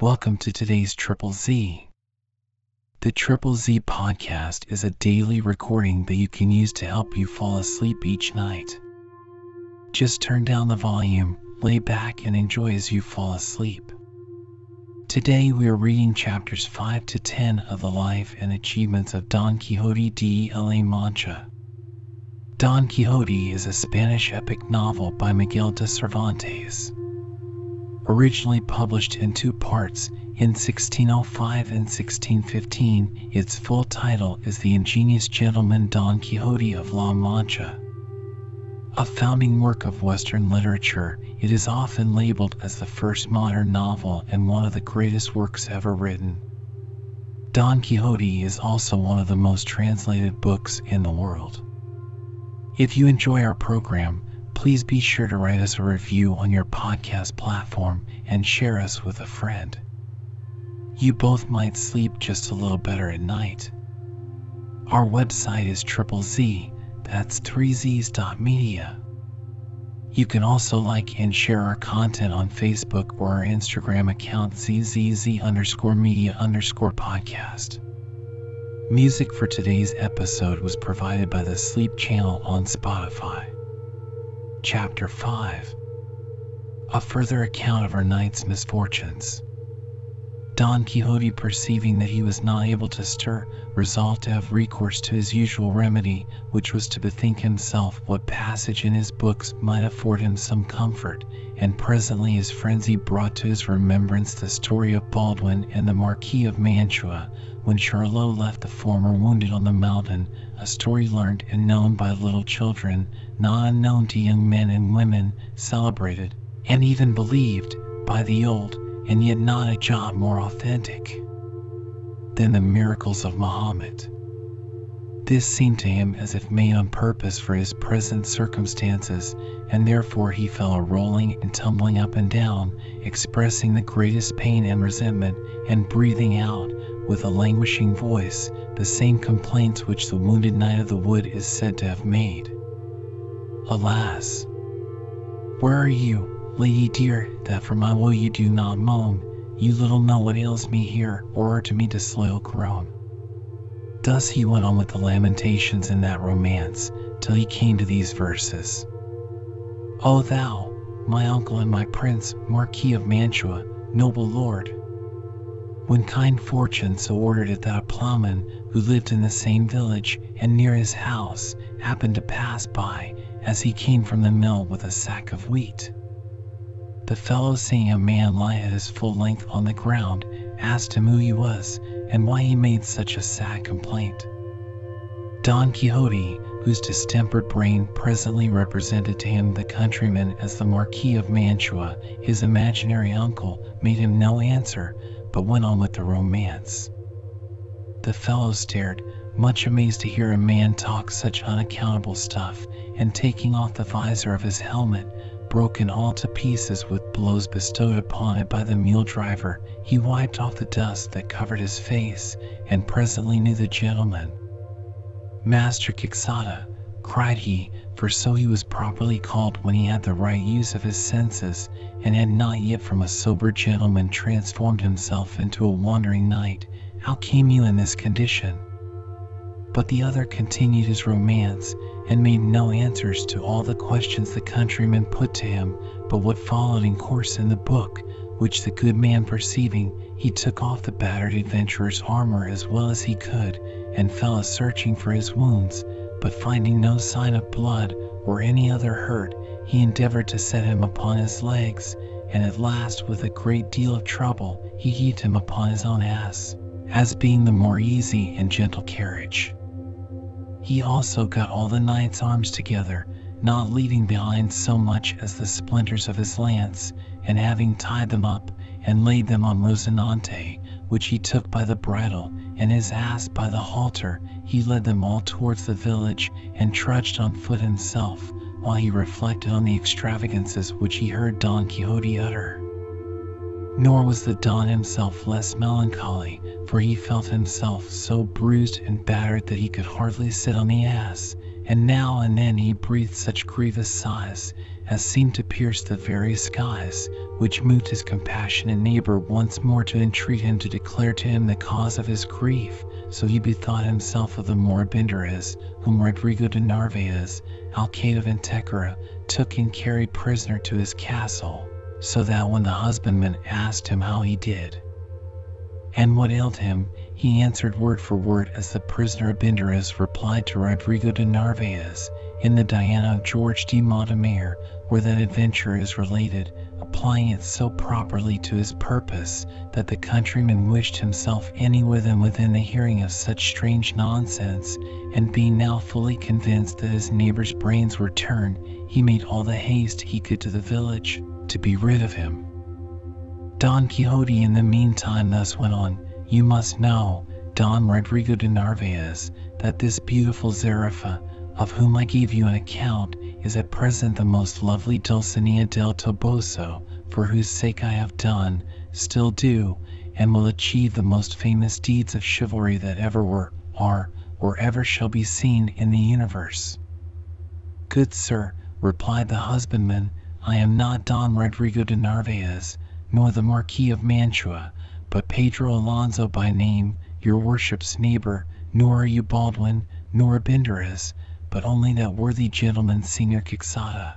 Welcome to today's Triple Z. The Triple Z podcast is a daily recording that you can use to help you fall asleep each night. Just turn down the volume, lay back, and enjoy as you fall asleep. Today we are reading chapters 5 to 10 of the life and achievements of Don Quixote de la Mancha. Don Quixote is a Spanish epic novel by Miguel de Cervantes. Originally published in two parts in 1605 and 1615, its full title is The Ingenious Gentleman Don Quixote of La Mancha. A founding work of Western literature, it is often labeled as the first modern novel and one of the greatest works ever written. Don Quixote is also one of the most translated books in the world. If you enjoy our program, please be sure to write us a review on your podcast platform and share us with a friend. You both might sleep just a little better at night. Our website is triple Z that's 3z's.media. You can also like and share our content on Facebook or our Instagram account zzz underscore media underscore podcast. Music for today's episode was provided by the Sleep Channel on Spotify. Chapter 5 A further account of our knight's misfortunes. Don Quixote, perceiving that he was not able to stir, resolved to have recourse to his usual remedy, which was to bethink himself what passage in his books might afford him some comfort, and presently his frenzy brought to his remembrance the story of Baldwin and the Marquis of Mantua, when Charlot left the former wounded on the mountain, a story learned and known by little children, not unknown to young men and women, celebrated, and even believed, by the old and yet not a job more authentic than the miracles of Muhammad. This seemed to him as if made on purpose for his present circumstances, and therefore he fell a rolling and tumbling up and down, expressing the greatest pain and resentment, and breathing out, with a languishing voice, the same complaints which the wounded knight of the wood is said to have made. Alas! Where are you? Lady dear, that for my woe you do not moan, you little know what ails me here, or to me disloyal groan. Thus he went on with the lamentations in that romance, till he came to these verses. O thou, my uncle and my prince, Marquis of Mantua, noble lord, when kind fortune so ordered it that a ploughman who lived in the same village and near his house happened to pass by as he came from the mill with a sack of wheat. The fellow seeing a man lie at his full length on the ground, asked him who he was, and why he made such a sad complaint. Don Quixote, whose distempered brain presently represented to him the countryman as the Marquis of Mantua, his imaginary uncle, made him no answer, but went on with the romance. The fellow stared, much amazed to hear a man talk such unaccountable stuff, and taking off the visor of his helmet, broken all to pieces with blows bestowed upon it by the mule driver, he wiped off the dust that covered his face, and presently knew the gentleman. Master Quixada, cried he, for so he was properly called when he had the right use of his senses, and had not yet from a sober gentleman transformed himself into a wandering knight, how came you in this condition? But the other continued his romance, and made no answers to all the questions the countryman put to him but what followed in course in the book, which the good man perceiving, he took off the battered adventurer's armor as well as he could, and fell a searching for his wounds, but finding no sign of blood or any other hurt, he endeavored to set him upon his legs, and at last with a great deal of trouble he heaved him upon his own ass, as being the more easy and gentle carriage. He also got all the knight's arms together, not leaving behind so much as the splinters of his lance, and having tied them up, and laid them on Rozinante, which he took by the bridle, and his ass by the halter, he led them all towards the village, and trudged on foot himself, while he reflected on the extravagances which he heard Don Quixote utter. Nor was the Don himself less melancholy, for he felt himself so bruised and battered that he could hardly sit on the ass, and now and then he breathed such grievous sighs as seemed to pierce the very skies, which moved his compassionate neighbor once more to entreat him to declare to him the cause of his grief. So he bethought himself of the Moor Abindarez, whom Rodrigo de Narvaez, Alcaide of Antequera, took and carried prisoner to his castle, so that when the husbandman asked him how he did, and what ailed him, he answered word for word as the prisoner Abindarez replied to Rodrigo de Narvaez in the Diana of George de Montemayor, where that adventure is related, applying it so properly to his purpose that the countryman wished himself anywhere than within the hearing of such strange nonsense, and being now fully convinced that his neighbor's brains were turned, he made all the haste he could to the village to be rid of him. Don Quixote in the meantime thus went on, You must know, Don Rodrigo de Narvaez, that this beautiful Xarifa, of whom I gave you an account, is at present the most lovely Dulcinea del Toboso, for whose sake I have done, still do, and will achieve the most famous deeds of chivalry that ever were, are, or ever shall be seen in the universe. Good sir, replied the husbandman, I am not Don Rodrigo de Narvaez, nor the Marquis of Mantua, but Pedro Alonso by name, your worship's neighbor, nor are you Baldwin, nor Abindarez, but only that worthy gentleman Senor Quixada.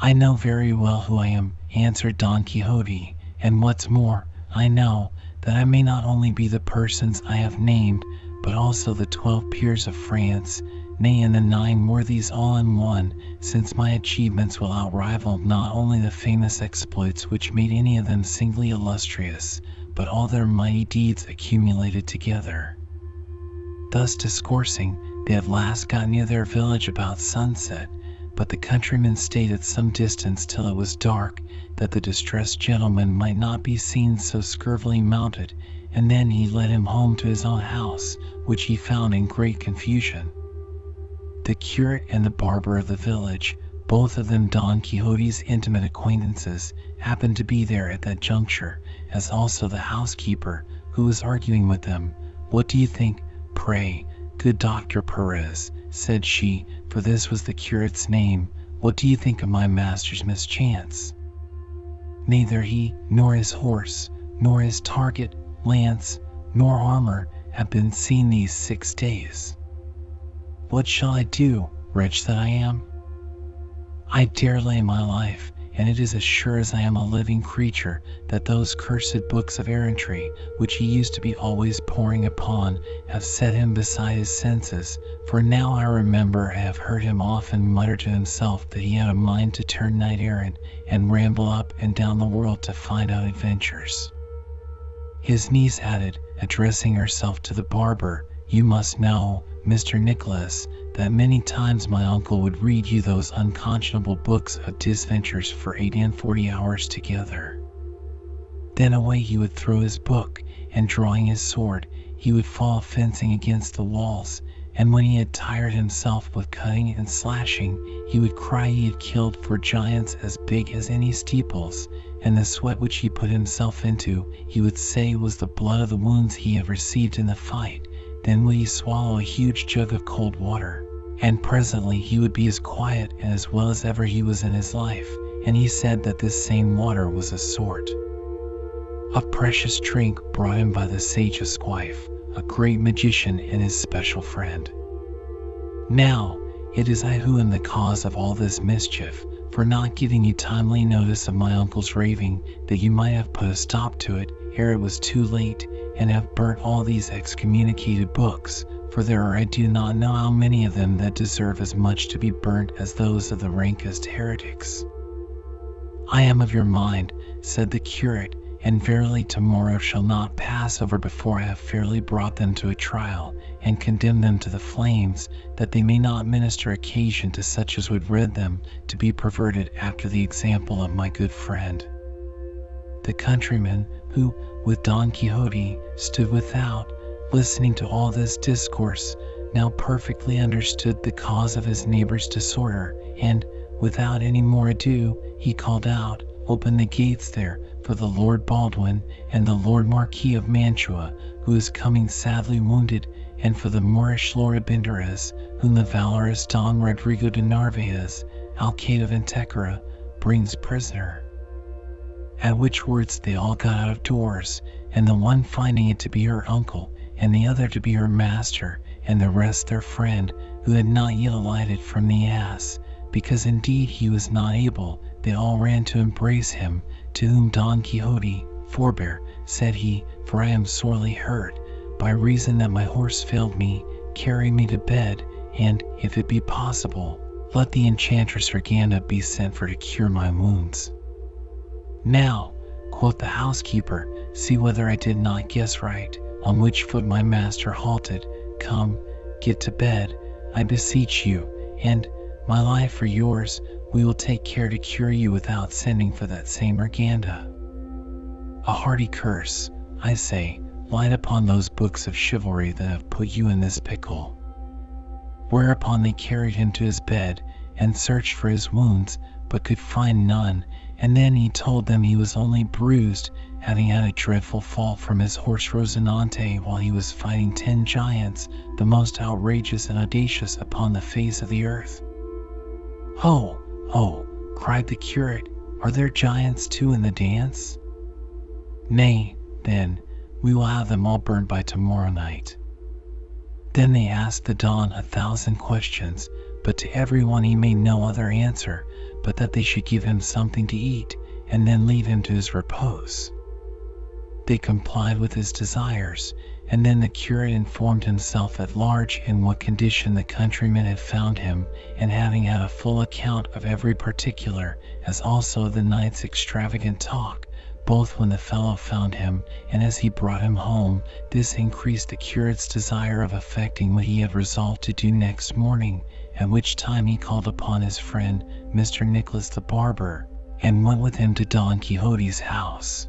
I know very well who I am, answered Don Quixote, and what's more, I know that I may not only be the persons I have named, but also the twelve peers of France, nay and the nine worthies all in one, since my achievements will outrival not only the famous exploits which made any of them singly illustrious, but all their mighty deeds accumulated together. Thus discoursing, they at last got near their village about sunset, but the countryman stayed at some distance till it was dark, that the distressed gentleman might not be seen so scurvily mounted, and then he led him home to his own house, which he found in great confusion. The curate and the barber of the village, both of them Don Quixote's intimate acquaintances, happened to be there at that juncture, as also the housekeeper, who was arguing with them. What do you think, pray, good Doctor Perez, said she, for this was the curate's name, what do you think of my master's mischance? Neither he, nor his horse, nor his target, lance, nor armor have been seen these six days. What shall I do, wretch that I am? I dare lay my life, and it is as sure as I am a living creature, that those cursed books of errantry, which he used to be always poring upon, have set him beside his senses, for now I remember I have heard him often mutter to himself that he had a mind to turn knight errant, and ramble up and down the world to find out adventures. His niece added, addressing herself to the barber, You must know, Mr. Nicholas, that many times my uncle would read you those unconscionable books of disventures for eight and forty hours together. Then away he would throw his book, and drawing his sword, he would fall fencing against the walls, and when he had tired himself with cutting and slashing, he would cry he had killed for giants as big as any steeples, and the sweat which he put himself into, he would say was the blood of the wounds he had received in the fight, then he swallow a huge jug of cold water, and presently he would be as quiet and as well as ever he was in his life, and he said that this same water was a sort of precious drink brought him by the sage Esquife, a great magician and his special friend. Now, it is I who am the cause of all this mischief, for not giving you timely notice of my uncle's raving, that you might have put a stop to it it was too late, and have burnt all these excommunicated books, for there are I do not know how many of them that deserve as much to be burnt as those of the rankest heretics. I am of your mind, said the curate, and verily tomorrow shall not pass over before I have fairly brought them to a trial, and condemned them to the flames, that they may not minister occasion to such as would read them to be perverted after the example of my good friend. The countryman, who, with Don Quixote, stood without, listening to all this discourse, now perfectly understood the cause of his neighbor's disorder, and, without any more ado, he called out, Open the gates there for the Lord Baldwin and the Lord Marquis of Mantua, who is coming sadly wounded, and for the Moorish Lord Abindarez, whom the valorous Don Rodrigo de Narvaez, Alcaide of Antequera, brings prisoner. At which words they all got out of doors, and the one finding it to be her uncle, and the other to be her master, and the rest their friend, who had not yet alighted from the ass, because indeed he was not able, they all ran to embrace him, to whom Don Quixote, Forbear, said he, for I am sorely hurt, by reason that my horse failed me, carry me to bed, and, if it be possible, let the enchantress Urganda be sent for to cure my wounds. Now, quoth the housekeeper, see whether I did not guess right, on which foot my master halted, come, get to bed, I beseech you, and, my life for yours, we will take care to cure you without sending for that same Urganda. A hearty curse, I say, light upon those books of chivalry that have put you in this pickle. Whereupon they carried him to his bed, and searched for his wounds, but could find none, and then he told them he was only bruised, having had a dreadful fall from his horse Rosinante while he was fighting ten giants, the most outrageous and audacious upon the face of the earth. Ho! ho! cried the curate, are there giants too in the dance? Nay, then, we will have them all burned by tomorrow night. Then they asked the Don a thousand questions, but to every one he made no other answer but that they should give him something to eat, and then leave him to his repose. They complied with his desires, and then the curate informed himself at large in what condition the countryman had found him, and having had a full account of every particular, as also the night's extravagant talk, both when the fellow found him and as he brought him home, this increased the curate's desire of effecting what he had resolved to do next morning, at which time he called upon his friend, Mr. Nicholas the barber, and went with him to Don Quixote's house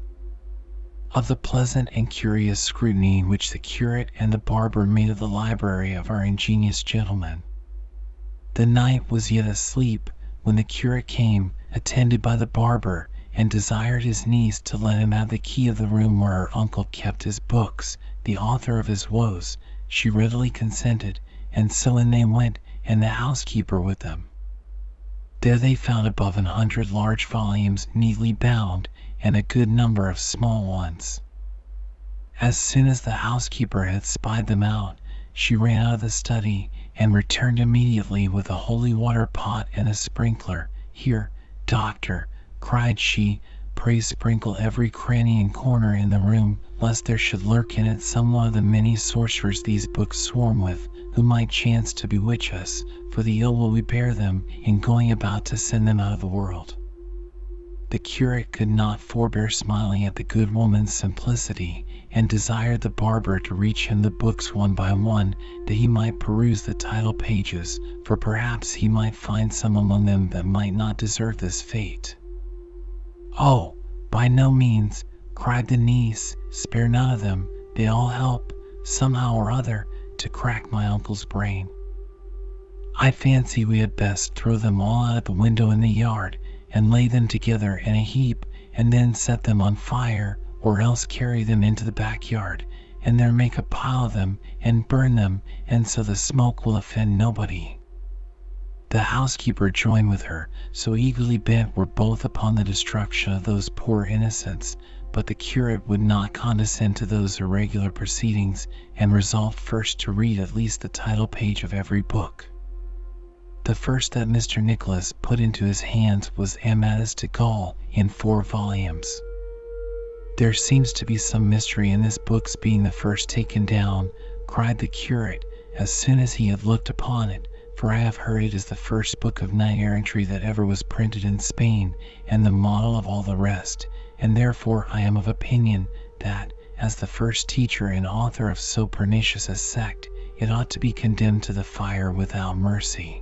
of the pleasant and curious scrutiny which the curate and the barber made of the library of our ingenious gentleman. The knight was yet asleep when the curate came, attended by the barber, and desired his niece to let him have the key of the room where her uncle kept his books, the author of his woes. She readily consented, and so in they went, and the housekeeper with them. There they found above an hundred large volumes neatly bound, and a good number of small ones. As soon as the housekeeper had spied them out, she ran out of the study and returned immediately with a holy water pot and a sprinkler. Here, doctor, cried she, pray sprinkle every cranny and corner in the room, lest there should lurk in it some one of the many sorcerers these books swarm with, who might chance to bewitch us, for the ill will we bear them in going about to send them out of the world. The curate could not forbear smiling at the good woman's simplicity, and desired the barber to reach him the books one by one, that he might peruse the title pages, for perhaps he might find some among them that might not deserve this fate. Oh, by no means, cried the niece, spare none of them, they all help, somehow or other, to crack my uncle's brain. I fancy we had best throw them all out of the window in the yard, and lay them together in a heap, and then set them on fire, or else carry them into the back yard, and there make a pile of them, and burn them, and so the smoke will offend nobody. The housekeeper joined with her, so eagerly bent were both upon the destruction of those poor innocents, but the curate would not condescend to those irregular proceedings, and resolved first to read at least the title page of every book. The first that Mr. Nicholas put into his hands was Amadis de Gaul in four volumes. There seems to be some mystery in this book's being the first taken down, cried the curate, as soon as he had looked upon it, for I have heard it is the first book of knight errantry that ever was printed in Spain, and the model of all the rest, and therefore I am of opinion that, as the first teacher and author of so pernicious a sect, it ought to be condemned to the fire without mercy.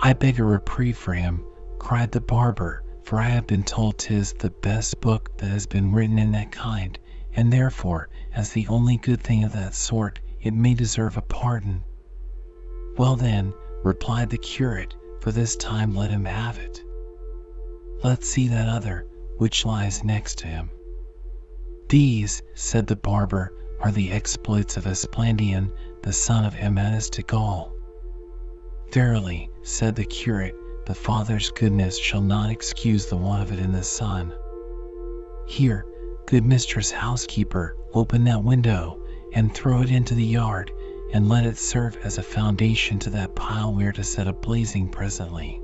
I beg a reprieve for him, cried the barber, for I have been told 'tis the best book that has been written in that kind, and therefore, as the only good thing of that sort, it may deserve a pardon. Well then, replied the curate, for this time let him have it. Let's see that other, which lies next to him. These, said the barber, are the exploits of Esplandian, the son of Amadis de Gaul. Verily, said the curate, the Father's goodness shall not excuse the want of it in the Son. Here, good mistress housekeeper, open that window, and throw it into the yard, and let it serve as a foundation to that pile we are to set a blazing presently.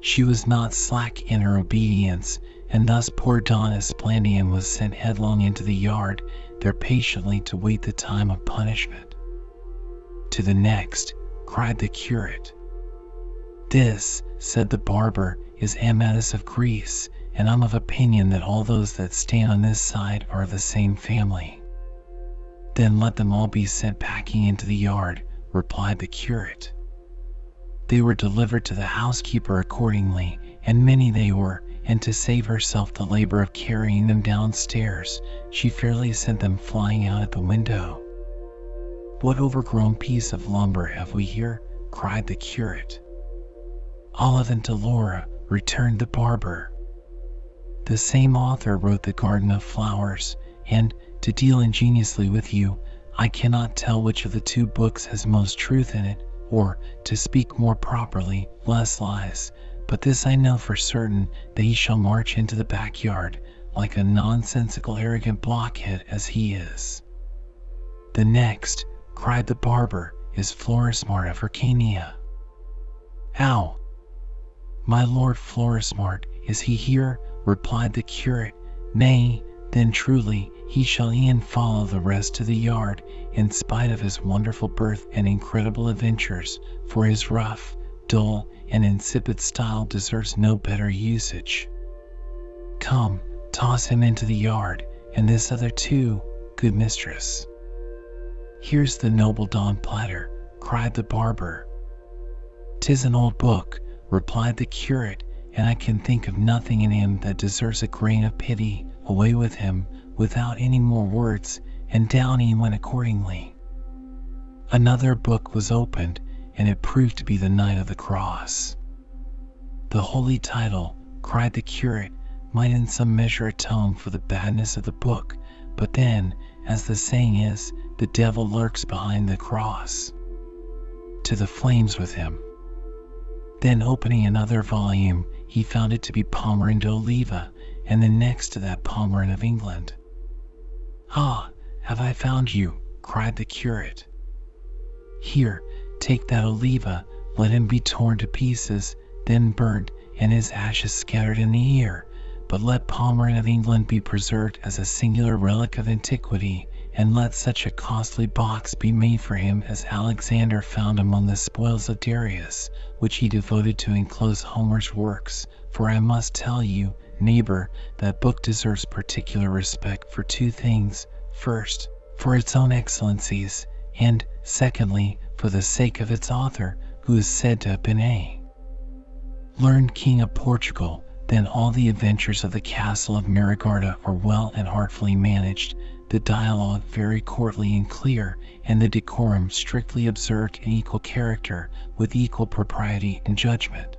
She was not slack in her obedience, and thus poor Don Esplandian was sent headlong into the yard, there patiently to wait the time of punishment. To the next, cried the curate. This, said the barber, is Amadis of Greece, and I'm of opinion that all those that stand on this side are of the same family. Then let them all be sent packing into the yard, replied the curate. They were delivered to the housekeeper accordingly, and many they were, and to save herself the labor of carrying them downstairs, she fairly sent them flying out at the window. What overgrown piece of lumber have we here? cried the curate. Olivante de Laura, returned the barber. The same author wrote The Garden of Flowers, and, to deal ingeniously with you, I cannot tell which of the two books has most truth in it, or, to speak more properly, less lies, but this I know for certain, that he shall march into the backyard, like a nonsensical arrogant blockhead as he is. The next, cried the barber, is Florismart of Hyrcania. How? My lord Florismart, is he here? replied the curate. Nay, then truly, he shall e'en follow the rest to the yard, in spite of his wonderful birth and incredible adventures, for his rough, dull, and insipid style deserves no better usage. Come, toss him into the yard, and this other too, good mistress. Here's the noble Don Platir, cried the barber. "'Tis an old book," replied the curate, "and I can think of nothing in him that deserves a grain of pity. Away with him, without any more words," and down he went accordingly. Another book was opened, and it proved to be the Knight of the Cross. The holy title, cried the curate, might in some measure atone for the badness of the book, but then, as the saying is, the devil lurks behind the cross. To the flames with him. Then opening another volume, he found it to be Palmerin d'Oliva, and the next to that Palmerin of England. Ah, have I found you? cried the curate. Here, take that Oliva, let him be torn to pieces, then burnt, and his ashes scattered in the air, but let Palmerin of England be preserved as a singular relic of antiquity, and let such a costly box be made for him as Alexander found among the spoils of Darius, which he devoted to enclose Homer's works, for I must tell you, neighbor, that book deserves particular respect for two things: first, for its own excellencies, and, secondly, for the sake of its author, who is said to have been a learned king of Portugal. Then all the adventures of the castle of Miraguarda are well and artfully managed, the dialogue very courtly and clear, and the decorum strictly observed in equal character, with equal propriety and judgment.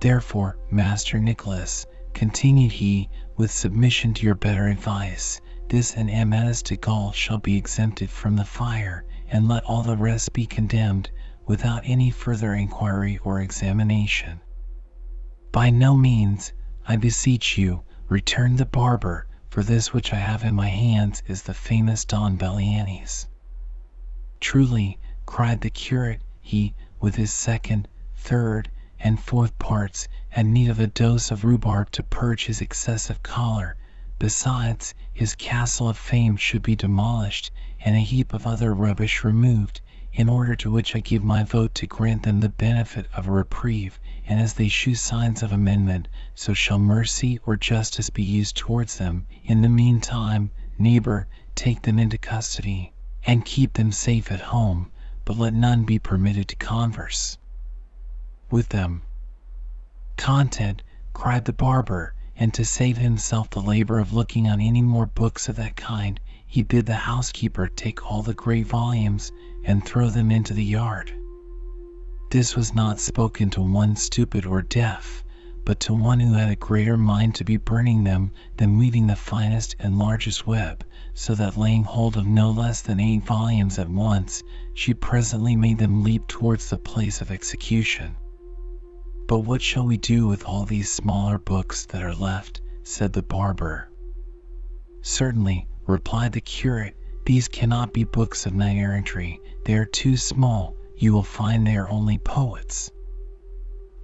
Therefore, Master Nicholas, continued he, with submission to your better advice, this and Amadis de Gaul shall be exempted from the fire, and let all the rest be condemned, without any further inquiry or examination. By no means, I beseech you, returned the barber, for this which I have in my hands is the famous Don Bellianis. Truly, cried the curate, he, with his second, third, and fourth parts, had need of a dose of rhubarb to purge his excessive choler. Besides, his castle of fame should be demolished, and a heap of other rubbish removed, in order to which I give my vote to grant them the benefit of a reprieve, and as they shew signs of amendment, so shall mercy or justice be used towards them. In the meantime, neighbor, take them into custody, and keep them safe at home, but let none be permitted to converse with them. Content cried the barber, and to save himself the labor of looking on any more books of that kind, he bid the housekeeper take all the great volumes and throw them into the yard. This was not spoken to one stupid or deaf, but to one who had a greater mind to be burning them than weaving the finest and largest web, so that laying hold of no less than eight volumes at once, she presently made them leap towards the place of execution. But what shall we do with all these smaller books that are left? said the barber. Certainly, replied the curate, these cannot be books of knight errantry, they are too small, you will find they are only poets.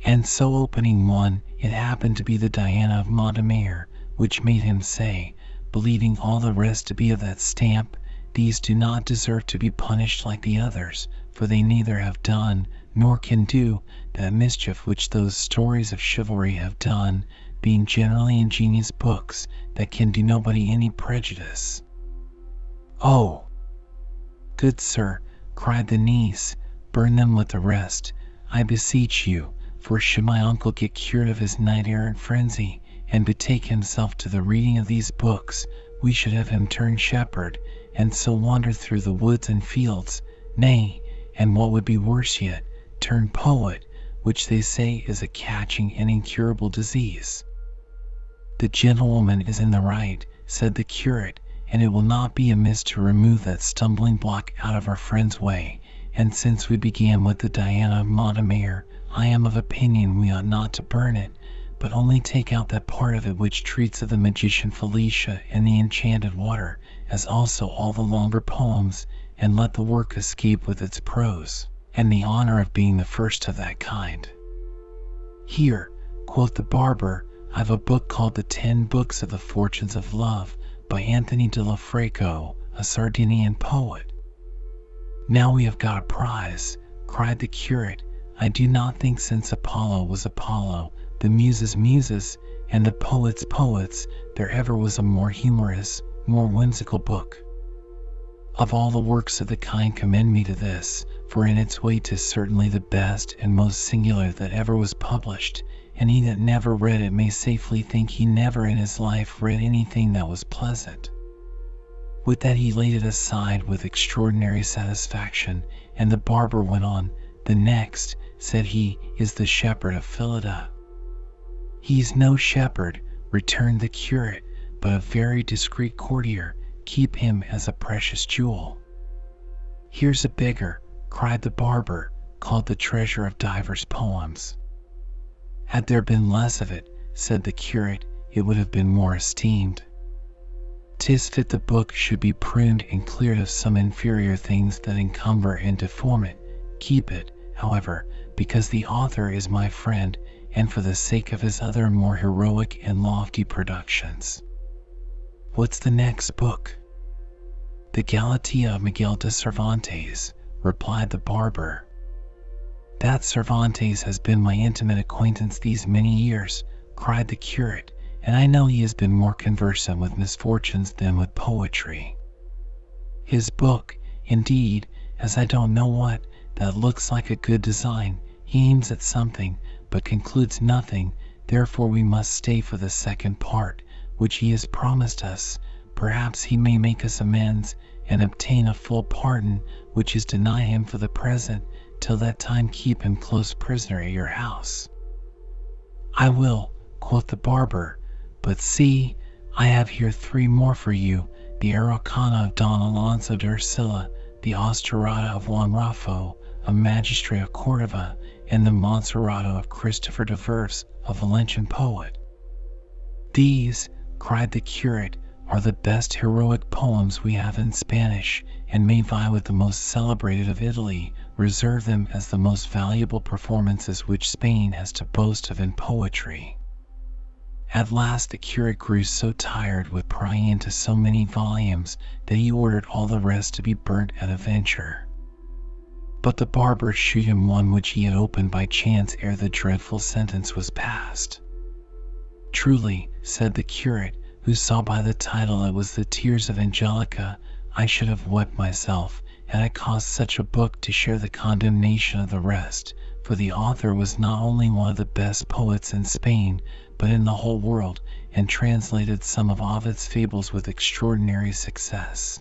And so opening one, it happened to be the Diana of Montemayor, which made him say, believing all the rest to be of that stamp, these do not deserve to be punished like the others, for they neither have done, nor can do, that mischief which those stories of chivalry have done, being generally ingenious books that can do nobody any prejudice. Oh! Good sir, cried the niece, burn them with the rest, I beseech you for should my uncle get cured of his knight errant frenzy, and betake himself to the reading of these books, we should have him turn shepherd, and so wander through the woods and fields, nay, and what would be worse yet, turn poet, which they say is a catching and incurable disease. The gentlewoman is in the right, said the curate, and it will not be amiss to remove that stumbling block out of our friend's way, and since we began with the Diana of I am of opinion we ought not to burn it, but only take out that part of it which treats of the magician Felicia and the enchanted water, as also all the longer poems, and let the work escape with its prose, and the honor of being the first of that kind. Here, quoth the barber, I've a book called the Ten Books of the Fortunes of Love, by Anthony de Lofraso, a Sardinian poet. Now we have got a prize, cried the curate, I do not think since Apollo was Apollo, the Muses Muses, and the poets poets, there ever was a more humorous, more whimsical book. Of all the works of the kind commend me to this, for in its way 'tis certainly the best and most singular that ever was published, and he that never read it may safely think he never in his life read anything that was pleasant. With that he laid it aside with extraordinary satisfaction, and the barber went on, the next, said he, is the shepherd of Phillida. He's no shepherd, returned the curate, but a very discreet courtier. Keep him as a precious jewel. Here's a bigger, cried the barber, called the treasure of divers poems. Had there been less of it, said the curate, it would have been more esteemed. Tis fit the book should be pruned and cleared of some inferior things that encumber and deform it. Keep it, however, because the author is my friend, and for the sake of his other more heroic and lofty productions. What's the next book? The Galatea of Miguel de Cervantes, replied the barber. That Cervantes has been my intimate acquaintance these many years, cried the curate, and I know he has been more conversant with misfortunes than with poetry. His book, indeed, as I don't know what, that looks like a good design, he aims at something, but concludes nothing, therefore we must stay for the second part, which he has promised us. Perhaps he may make us amends, and obtain a full pardon, which is deny him for the present, till that time keep him close prisoner at your house. I will, quoth the barber, but see, I have here three more for you, the Araucana of Don Alonso de Ercilla, the Austriada of Juan Rufo, a magistrate of Cordova, and the Monserrato of Christopher de Virues, a Valencian poet. These, cried the curate, are the best heroic poems we have in Spanish, and may vie with the most celebrated of Italy. Reserve them as the most valuable performances which Spain has to boast of in poetry. At last the curate grew so tired with prying into so many volumes that he ordered all the rest to be burnt at a venture. But the barber shewed him one which he had opened by chance ere the dreadful sentence was passed. Truly, said the curate, who saw by the title it was the Tears of Angelica, I should have wept myself, had I caused such a book to share the condemnation of the rest, for the author was not only one of the best poets in Spain, but in the whole world, and translated some of Ovid's fables with extraordinary success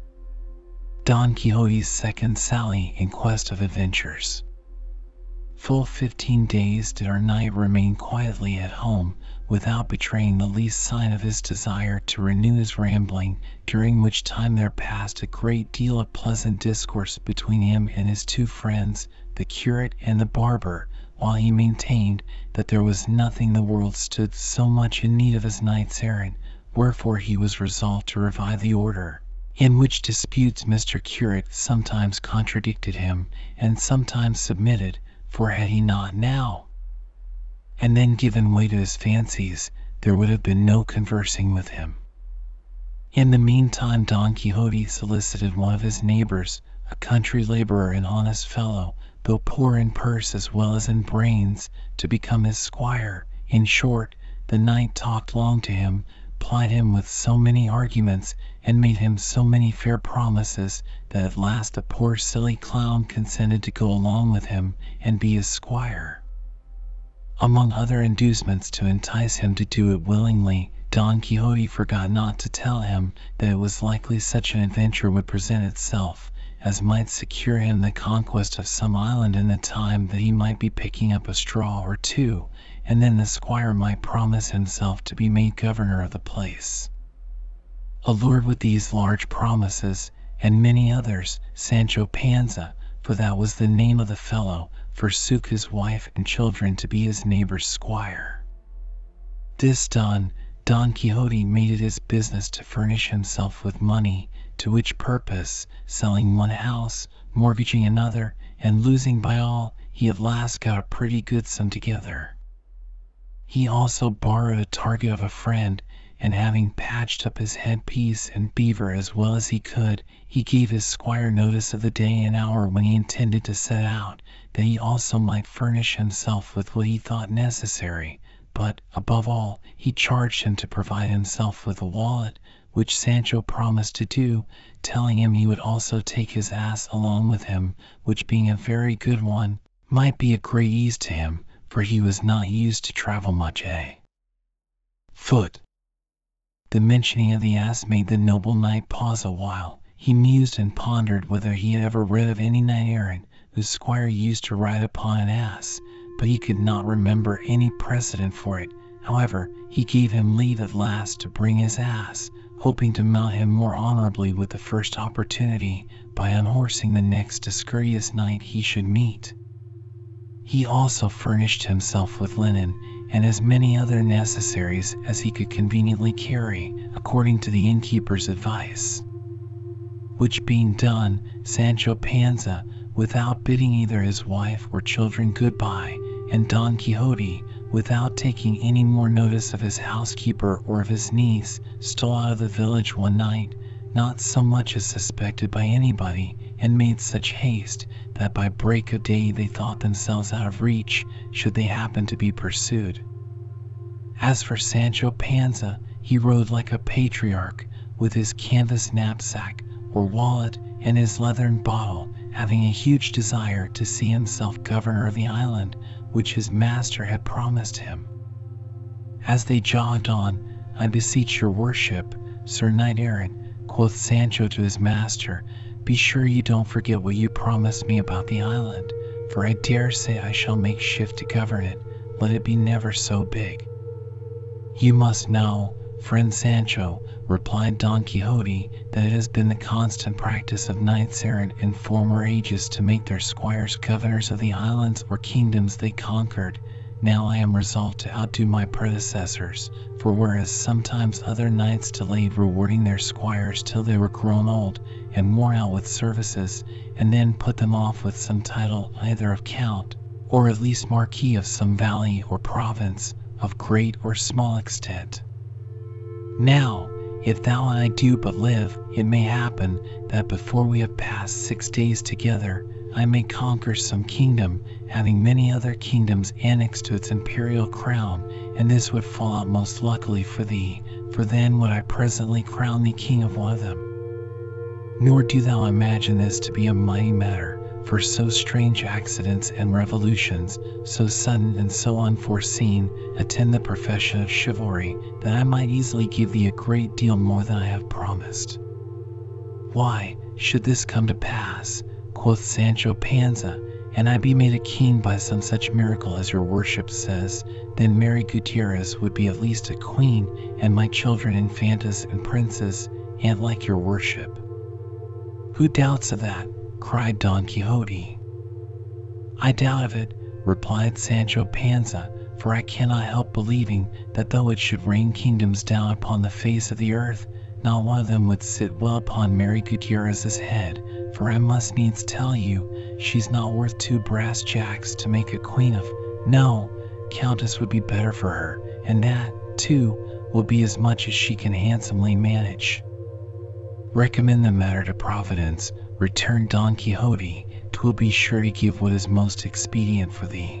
Don Quixote's second sally in quest of adventures. Full fifteen days did our knight remain quietly at home, without betraying the least sign of his desire to renew his rambling, during which time there passed a great deal of pleasant discourse between him and his two friends, the curate and the barber, while he maintained that there was nothing the world stood so much in need of as knights errant, wherefore he was resolved to revive the order in which disputes Mr. Curate sometimes contradicted him, and sometimes submitted, for had he not now and then given way to his fancies, there would have been no conversing with him. In the meantime Don Quixote solicited one of his neighbors, a country laborer and honest fellow, though poor in purse as well as in brains, to become his squire. In short, the knight talked long to him, plied him with so many arguments, and made him so many fair promises, that at last the poor silly clown consented to go along with him and be his squire. Among other inducements to entice him to do it willingly, Don Quixote forgot not to tell him that it was likely such an adventure would present itself as might secure him the conquest of some island in the time that he might be picking up a straw or two and then the squire might promise himself to be made governor of the place. Allured with these large promises, and many others, Sancho Panza, for that was the name of the fellow, forsook his wife and children to be his neighbor's squire. This done, Don Quixote made it his business to furnish himself with money, to which purpose, selling one house, mortgaging another, and losing by all, he at last got a pretty good sum together. He also borrowed a target of a friend, and having patched up his headpiece and beaver as well as he could, he gave his squire notice of the day and hour when he intended to set out, that he also might furnish himself with what he thought necessary, but, above all, he charged him to provide himself with a wallet, which Sancho promised to do, telling him he would also take his ass along with him, which being a very good one, might be a great ease to him for he was not used to travel much eh? Foot. The mentioning of the ass made the noble knight pause a while. He mused and pondered whether he had ever read of any knight errant whose squire used to ride upon an ass, but he could not remember any precedent for it. However, he gave him leave at last to bring his ass, hoping to mount him more honorably with the first opportunity, by unhorsing the next discourteous knight he should meet. He also furnished himself with linen and as many other necessaries as he could conveniently carry, according to the innkeeper's advice. Which being done, Sancho Panza, without bidding either his wife or children good bye, and Don Quixote, without taking any more notice of his housekeeper or of his niece, stole out of the village one night, not so much as suspected by anybody, and made such haste that by break of day they thought themselves out of reach should they happen to be pursued. As for Sancho Panza, he rode like a patriarch, with his canvas knapsack or wallet and his leathern bottle, having a huge desire to see himself governor of the island which his master had promised him. As they jogged on, I beseech your worship, Sir Knight Errant, quoth Sancho to his master, be sure you don't forget what you promised me about the island, for I dare say I shall make shift to govern it, let it be never so big. You must know, friend Sancho, replied Don Quixote, that it has been the constant practice of knights errant in former ages to make their squires governors of the islands or kingdoms they conquered, now I am resolved to outdo my predecessors, for whereas sometimes other knights delayed rewarding their squires till they were grown old and worn out with services, and then put them off with some title either of count, or at least marquis of some valley or province, of great or small extent. Now, if thou and I do but live, it may happen that before we have passed six days together, I may conquer some kingdom, having many other kingdoms annexed to its imperial crown, and this would fall out most luckily for thee, for then would I presently crown thee king of one of them. Nor do thou imagine this to be a mighty matter, for so strange accidents and revolutions, so sudden and so unforeseen, attend the profession of chivalry, that I might easily give thee a great deal more than I have promised. Why, should this come to pass, quoth Sancho Panza, and I be made a king by some such miracle as your worship says, then Mary Gutierrez would be at least a queen, and my children infantas and princes, and like your worship. Who doubts of that? cried Don Quixote. I doubt of it, replied Sancho Panza, for I cannot help believing that though it should rain kingdoms down upon the face of the earth, not one of them would sit well upon Mary Gutierrez's head, for I must needs tell you, she's not worth two brass jacks to make a queen of. No, countess would be better for her, and that, too, will be as much as she can handsomely manage. Recommend the matter to Providence, returned Don Quixote, twill be sure to give what is most expedient for thee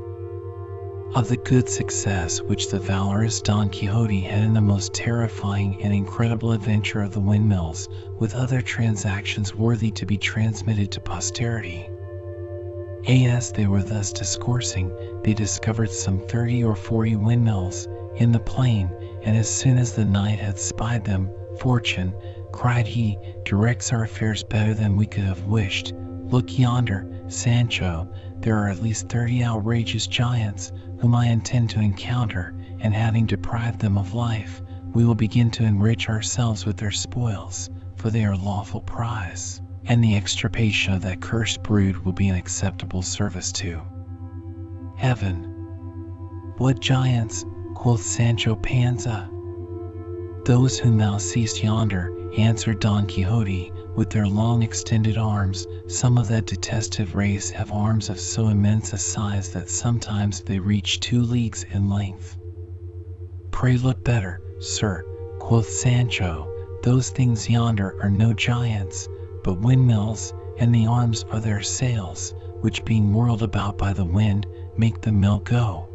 of the good success which the valorous Don Quixote had in the most terrifying and incredible adventure of the windmills, with other transactions worthy to be transmitted to posterity. As they were thus discoursing, they discovered some thirty or forty windmills in the plain, and as soon as the knight had spied them, Fortune, cried he, directs our affairs better than we could have wished. Look yonder, Sancho, there are at least thirty outrageous giants, whom I intend to encounter, and having deprived them of life, we will begin to enrich ourselves with their spoils, for they are lawful prize, and the extirpation of that cursed brood will be an acceptable service to heaven. What giants? quoth Sancho Panza. Those whom thou seest yonder, answered Don Quixote, with their long extended arms, some of that detested race have arms of so immense a size that sometimes they reach two leagues in length. Pray look better, sir, quoth Sancho, those things yonder are no giants, but windmills, and the arms are their sails, which being whirled about by the wind, make the mill go.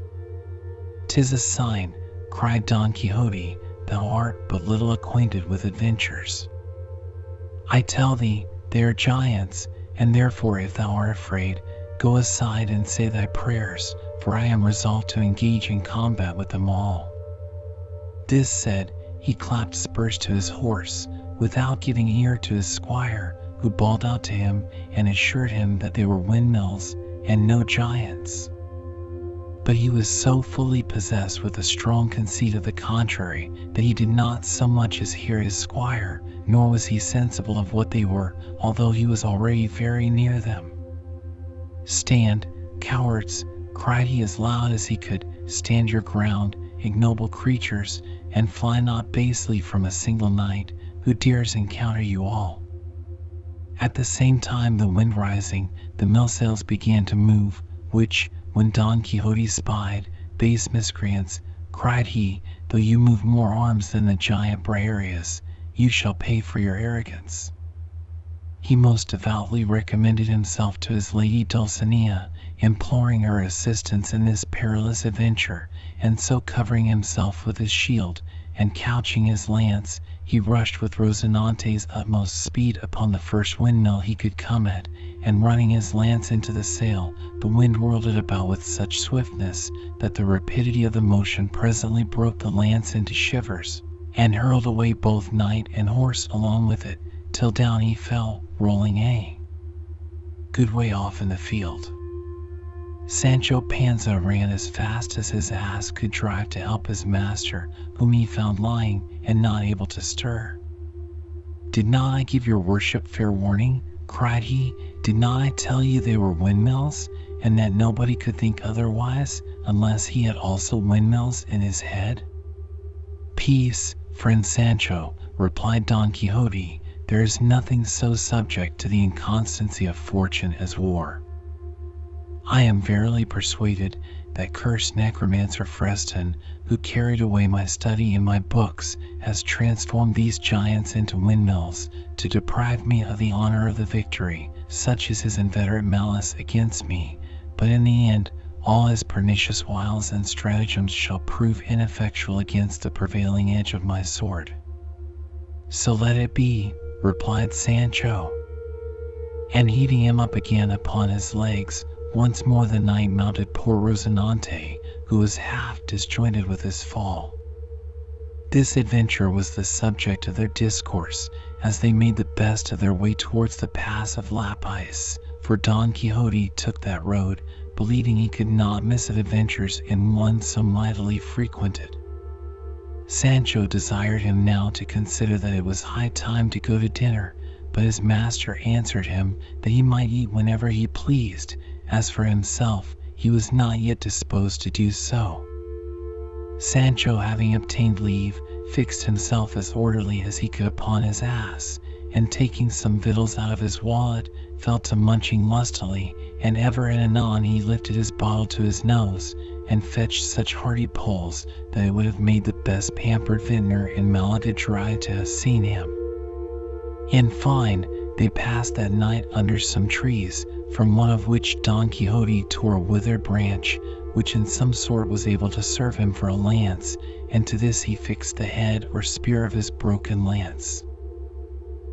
Tis a sign, cried Don Quixote, thou art but little acquainted with adventures. I tell thee, they are giants, and therefore if thou art afraid, go aside and say thy prayers, for I am resolved to engage in combat with them all. This said, he clapped spurs to his horse, without giving ear to his squire, who bawled out to him and assured him that they were windmills and no giants but he was so fully possessed with a strong conceit of the contrary that he did not so much as hear his squire, nor was he sensible of what they were, although he was already very near them. Stand, cowards, cried he as loud as he could, stand your ground, ignoble creatures, and fly not basely from a single knight, who dares encounter you all. At the same time the wind rising, the mill sails began to move, which, when Don Quixote spied, base miscreants, cried he, though you move more arms than the giant Briareus, you shall pay for your arrogance. He most devoutly recommended himself to his lady Dulcinea, imploring her assistance in this perilous adventure, and so covering himself with his shield, and couching his lance, he rushed with Rozinante's utmost speed upon the first windmill he could come at, and running his lance into the sail, the wind whirled it about with such swiftness that the rapidity of the motion presently broke the lance into shivers, and hurled away both knight and horse along with it, till down he fell, rolling a good way off in the field. Sancho Panza ran as fast as his ass could drive to help his master, whom he found lying and not able to stir. Did not I give your worship fair warning? cried he. Did not I tell you they were windmills, and that nobody could think otherwise unless he had also windmills in his head? Peace, friend Sancho, replied Don Quixote. There is nothing so subject to the inconstancy of fortune as war. I am verily persuaded that cursed necromancer Freston, who carried away my study and my books, has transformed these giants into windmills to deprive me of the honor of the victory. Such is his inveterate malice against me. But in the end, all his pernicious wiles and stratagems shall prove ineffectual against the prevailing edge of my sword. So let it be, replied Sancho. And heaving him up again upon his legs, once more the knight mounted poor Rosinante, who was half disjointed with his fall. This adventure was the subject of their discourse as they made the best of their way towards the pass of Lapice, for Don Quixote took that road, believing he could not miss adventures in one so mightily frequented. Sancho desired him now to consider that it was high time to go to dinner, but his master answered him that he might eat whenever he pleased, as for himself, he was not yet disposed to do so. Sancho, having obtained leave, fixed himself as orderly as he could upon his ass, and taking some victuals out of his wallet, fell to munching lustily, and ever and anon he lifted his bottle to his nose, and fetched such hearty pulls that it would have made the best pampered vintner in Malaga a-dry to have seen him. In fine, they passed that night under some trees, from one of which Don Quixote tore a withered branch, which in some sort was able to serve him for a lance, and to this he fixed the head or spear of his broken lance.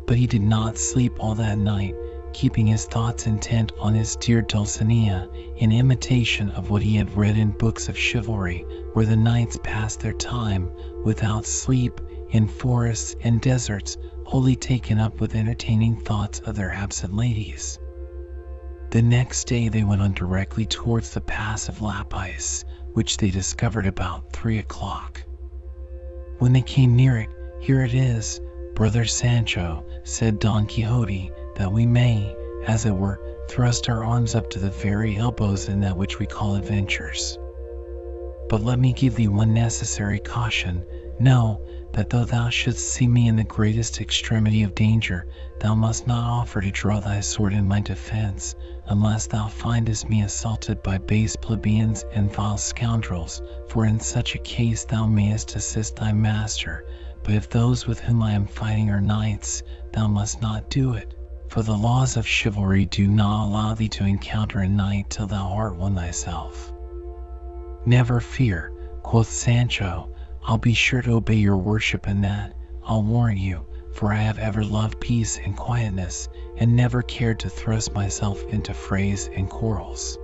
But he did not sleep all that night, keeping his thoughts intent on his dear Dulcinea, in imitation of what he had read in books of chivalry, where the knights passed their time, without sleep, in forests and deserts, wholly taken up with entertaining thoughts of their absent ladies. The next day they went on directly towards the pass of Lapice, which they discovered about three o'clock. When they came near it, here it is, brother Sancho, said Don Quixote, that we may, as it were, thrust our arms up to the very elbows in that which we call adventures. But let me give thee one necessary caution. Know, that though thou shouldst see me in the greatest extremity of danger, thou must not offer to draw thy sword in my defence, unless thou findest me assaulted by base plebeians and vile scoundrels, for in such a case thou mayest assist thy master, but if those with whom I am fighting are knights, thou must not do it, for the laws of chivalry do not allow thee to encounter a knight till thou art one thyself. Never fear, quoth Sancho, I'll be sure to obey your worship in that, I'll warrant you, for I have ever loved peace and quietness, and never cared to thrust myself into frays and quarrels.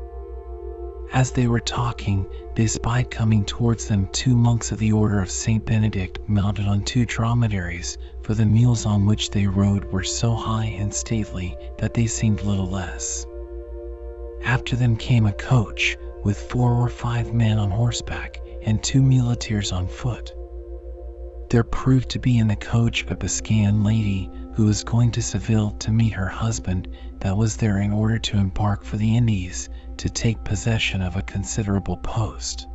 As they were talking, they spied coming towards them two monks of the order of Saint Benedict mounted on two dromedaries, for the mules on which they rode were so high and stately that they seemed little less. After them came a coach, with four or five men on horseback, and two muleteers on foot. There proved to be in the coach a Biscayan lady who was going to Seville to meet her husband that was there in order to embark for the Indies to take possession of a considerable post.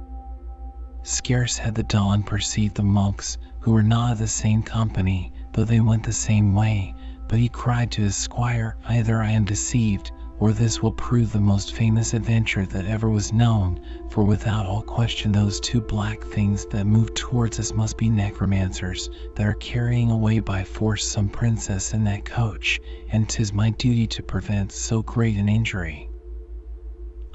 Scarce had the Don perceived the monks, who were not of the same company, though they went the same way, but he cried to his squire, Either I am deceived, or this will prove the most famous adventure that ever was known, for without all question those two black things that move towards us must be necromancers that are carrying away by force some princess in that coach, and 'tis my duty to prevent so great an injury.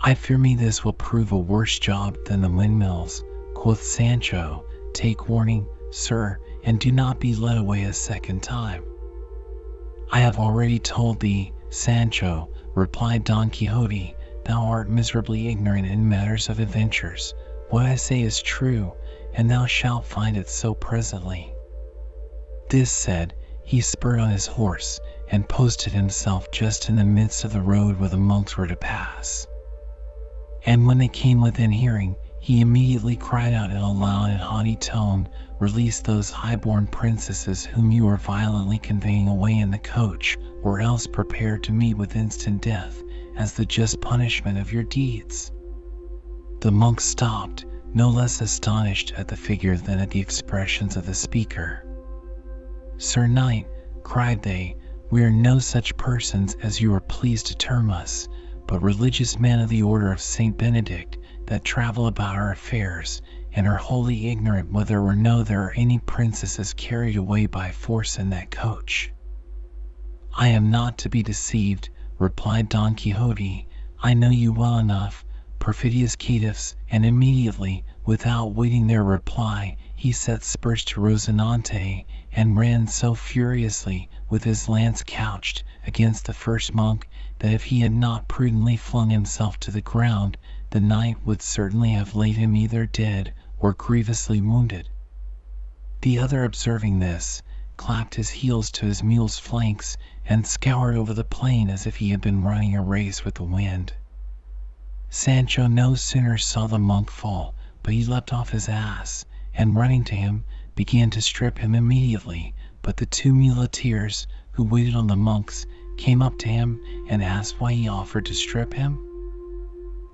I fear me this will prove a worse job than the windmills, quoth Sancho. Take warning, sir, and do not be led away a second time. I have already told thee, Sancho, replied Don Quixote, thou art miserably ignorant in matters of adventures. What I say is true, and thou shalt find it so presently. This said, he spurred on his horse, and posted himself just in the midst of the road where the monks were to pass. And when they came within hearing, he immediately cried out in a loud and haughty tone, Release those high-born princesses whom you are violently conveying away in the coach, or else prepare to meet with instant death as the just punishment of your deeds. The monks stopped, no less astonished at the figure than at the expressions of the speaker. Sir Knight, cried they, we are no such persons as you are pleased to term us, but religious men of the order of Saint Benedict that travel about our affairs, and are wholly ignorant whether or no there are any princesses carried away by force in that coach. I am not to be deceived, replied Don Quixote. I know you well enough, perfidious caitiffs, and immediately, without waiting their reply, he set spurs to Rozinante, and ran so furiously, with his lance couched against the first monk, that if he had not prudently flung himself to the ground, the knight would certainly have laid him either dead or grievously wounded. The other observing this, clapped his heels to his mule's flanks, and scoured over the plain as if he had been running a race with the wind. Sancho no sooner saw the monk fall, but he leapt off his ass, and running to him, began to strip him immediately, but the two muleteers, who waited on the monks, came up to him and asked why he offered to strip him.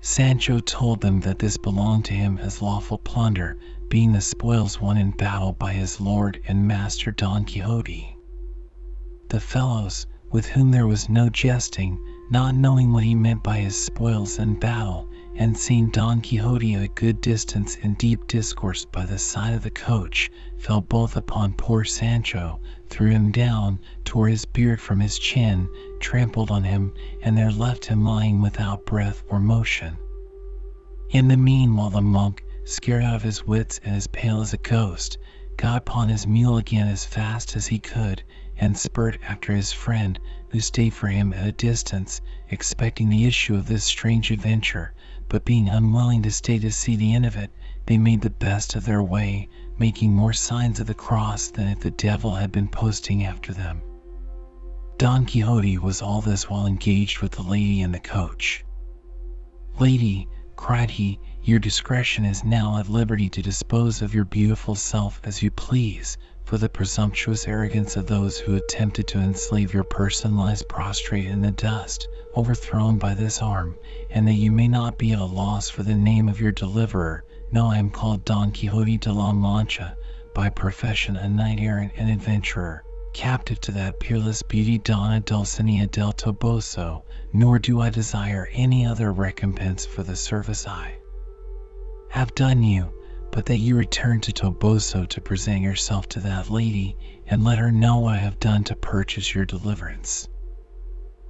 Sancho told them that this belonged to him as lawful plunder, being the spoils won in battle by his lord and master Don Quixote. The fellows, with whom there was no jesting, not knowing what he meant by his spoils in battle, and seeing Don Quixote at a good distance in deep discourse by the side of the coach, fell both upon poor Sancho, threw him down, tore his beard from his chin, trampled on him, and there left him lying without breath or motion. In the meanwhile the monk, scared out of his wits and as pale as a ghost, got upon his mule again as fast as he could, and spurred after his friend, who stayed for him at a distance, expecting the issue of this strange adventure, but being unwilling to stay to see the end of it, they made the best of their way, making more signs of the cross than if the devil had been posting after them. Don Quixote was all this while engaged with the lady in the coach. Lady, cried he, your discretion is now at liberty to dispose of your beautiful self as you please, for the presumptuous arrogance of those who attempted to enslave your person lies prostrate in the dust, overthrown by this arm, and that you may not be at a loss for the name of your deliverer, know I am called Don Quixote de la Mancha, by profession a knight errant and adventurer, captive to that peerless beauty Donna Dulcinea del Toboso, nor do I desire any other recompense for the service I have done you, but that you return to Toboso to present yourself to that lady, and let her know what I have done to purchase your deliverance.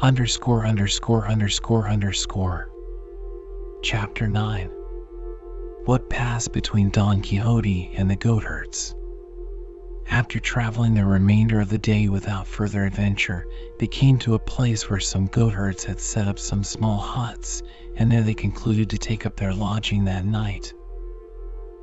underscore underscore underscore chapter 9 what passed between Don Quixote and the goatherds. After traveling the remainder of the day without further adventure, they came to a place where some goatherds had set up some small huts, and there they concluded to take up their lodging that night.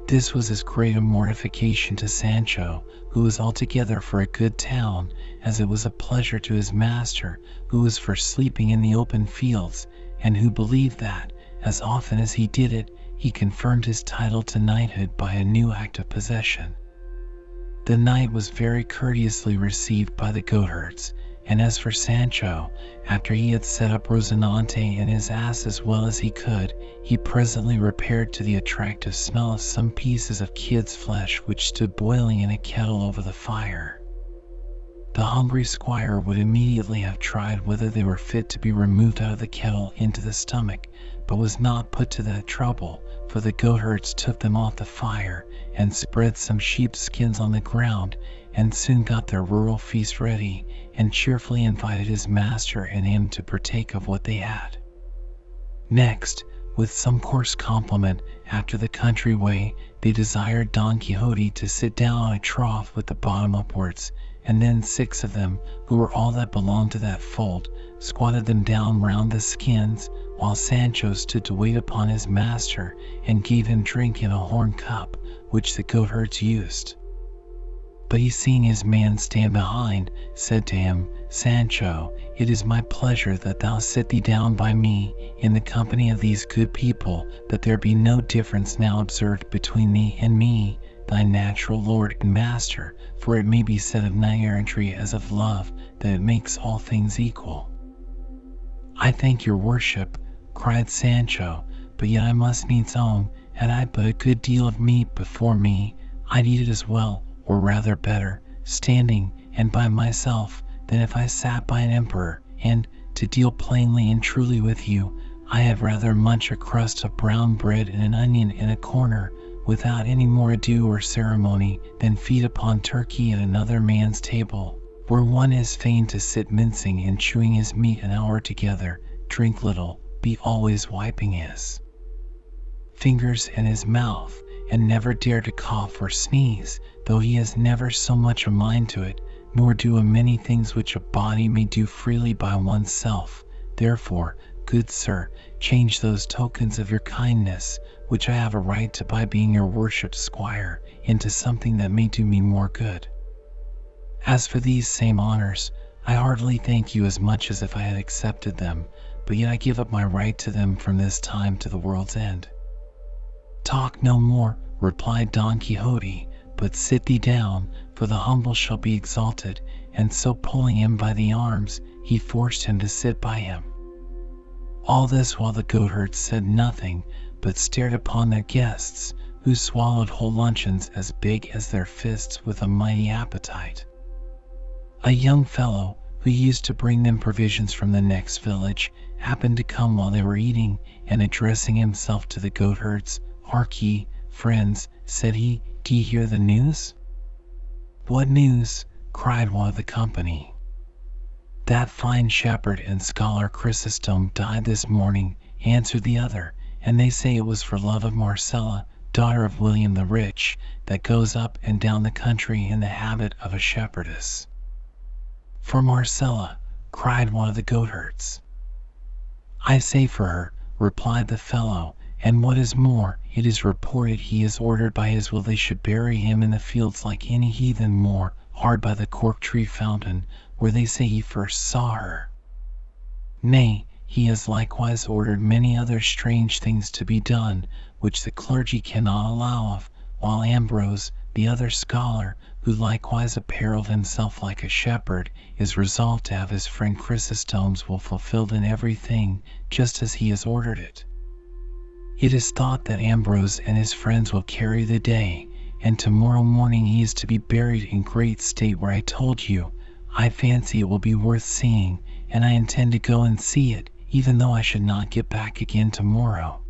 This was as great a mortification to Sancho, who was altogether for a good town, as it was a pleasure to his master, who was for sleeping in the open fields, and who believed that, as often as he did it, he confirmed his title to knighthood by a new act of possession. The knight was very courteously received by the goatherds, and as for Sancho, after he had set up Rosinante and his ass as well as he could, he presently repaired to the attractive smell of some pieces of kid's flesh which stood boiling in a kettle over the fire. The hungry squire would immediately have tried whether they were fit to be removed out of the kettle into the stomach, but was not put to that trouble, for the goatherds took them off the fire and spread some sheepskins on the ground, and soon got their rural feast ready, and cheerfully invited his master and him to partake of what they had. Next, with some coarse compliment, after the country way, they desired Don Quixote to sit down on a trough with the bottom upwards, and then six of them, who were all that belonged to that fold, squatted them down round the skins, while Sancho stood to wait upon his master, and gave him drink in a horn cup, which the goatherds used. But he seeing his man stand behind, said to him, Sancho, it is my pleasure that thou sit thee down by me, in the company of these good people, that there be no difference now observed between thee and me, thy natural lord and master, for it may be said of knight errantry as of love, that it makes all things equal. I thank your worship, cried Sancho, but yet I must needs own, had I but a good deal of meat before me, I'd eat it as well, or rather better, standing, and by myself, than if I sat by an emperor, and, to deal plainly and truly with you, I had rather munch a crust of brown bread and an onion in a corner, without any more ado or ceremony, than feed upon turkey at another man's table, where one is fain to sit mincing and chewing his meat an hour together, drink little, be always wiping his fingers and his mouth, and never dare to cough or sneeze, though he has never so much a mind to it, nor do a many things which a body may do freely by oneself. Therefore, good sir, change those tokens of your kindness, which I have a right to by being your worshipped squire, into something that may do me more good. As for these same honors, I heartily thank you as much as if I had accepted them, but yet I give up my right to them from this time to the world's end. Talk no more, replied Don Quixote, but sit thee down, for the humble shall be exalted, and so pulling him by the arms, he forced him to sit by him. All this while the goatherds said nothing, but stared upon their guests, who swallowed whole luncheons as big as their fists with a mighty appetite. A young fellow, who used to bring them provisions from the next village, happened to come while they were eating, and addressing himself to the goatherds, Hark ye, friends, said he, d'ye hear the news? What news? cried one of the company. That fine shepherd and scholar Chrysostom died this morning, answered the other, and they say it was for love of Marcella, daughter of William the Rich, that goes up and down the country in the habit of a shepherdess. For Marcella, cried one of the goatherds. I say for her, replied the fellow, and what is more, it is reported he is ordered by his will they should bury him in the fields like any heathen Moor, hard by the cork tree fountain, where they say he first saw her. Nay, he has likewise ordered many other strange things to be done, which the clergy cannot allow of, while Ambrose, the other scholar, who likewise apparelled himself like a shepherd, is resolved to have his friend Chrysostom's will fulfilled in every thing, just as he has ordered it. It is thought that Ambrose and his friends will carry the day, and tomorrow morning he is to be buried in great state where I told you. I fancy it will be worth seeing, and I intend to go and see it, even though I should not get back again tomorrow.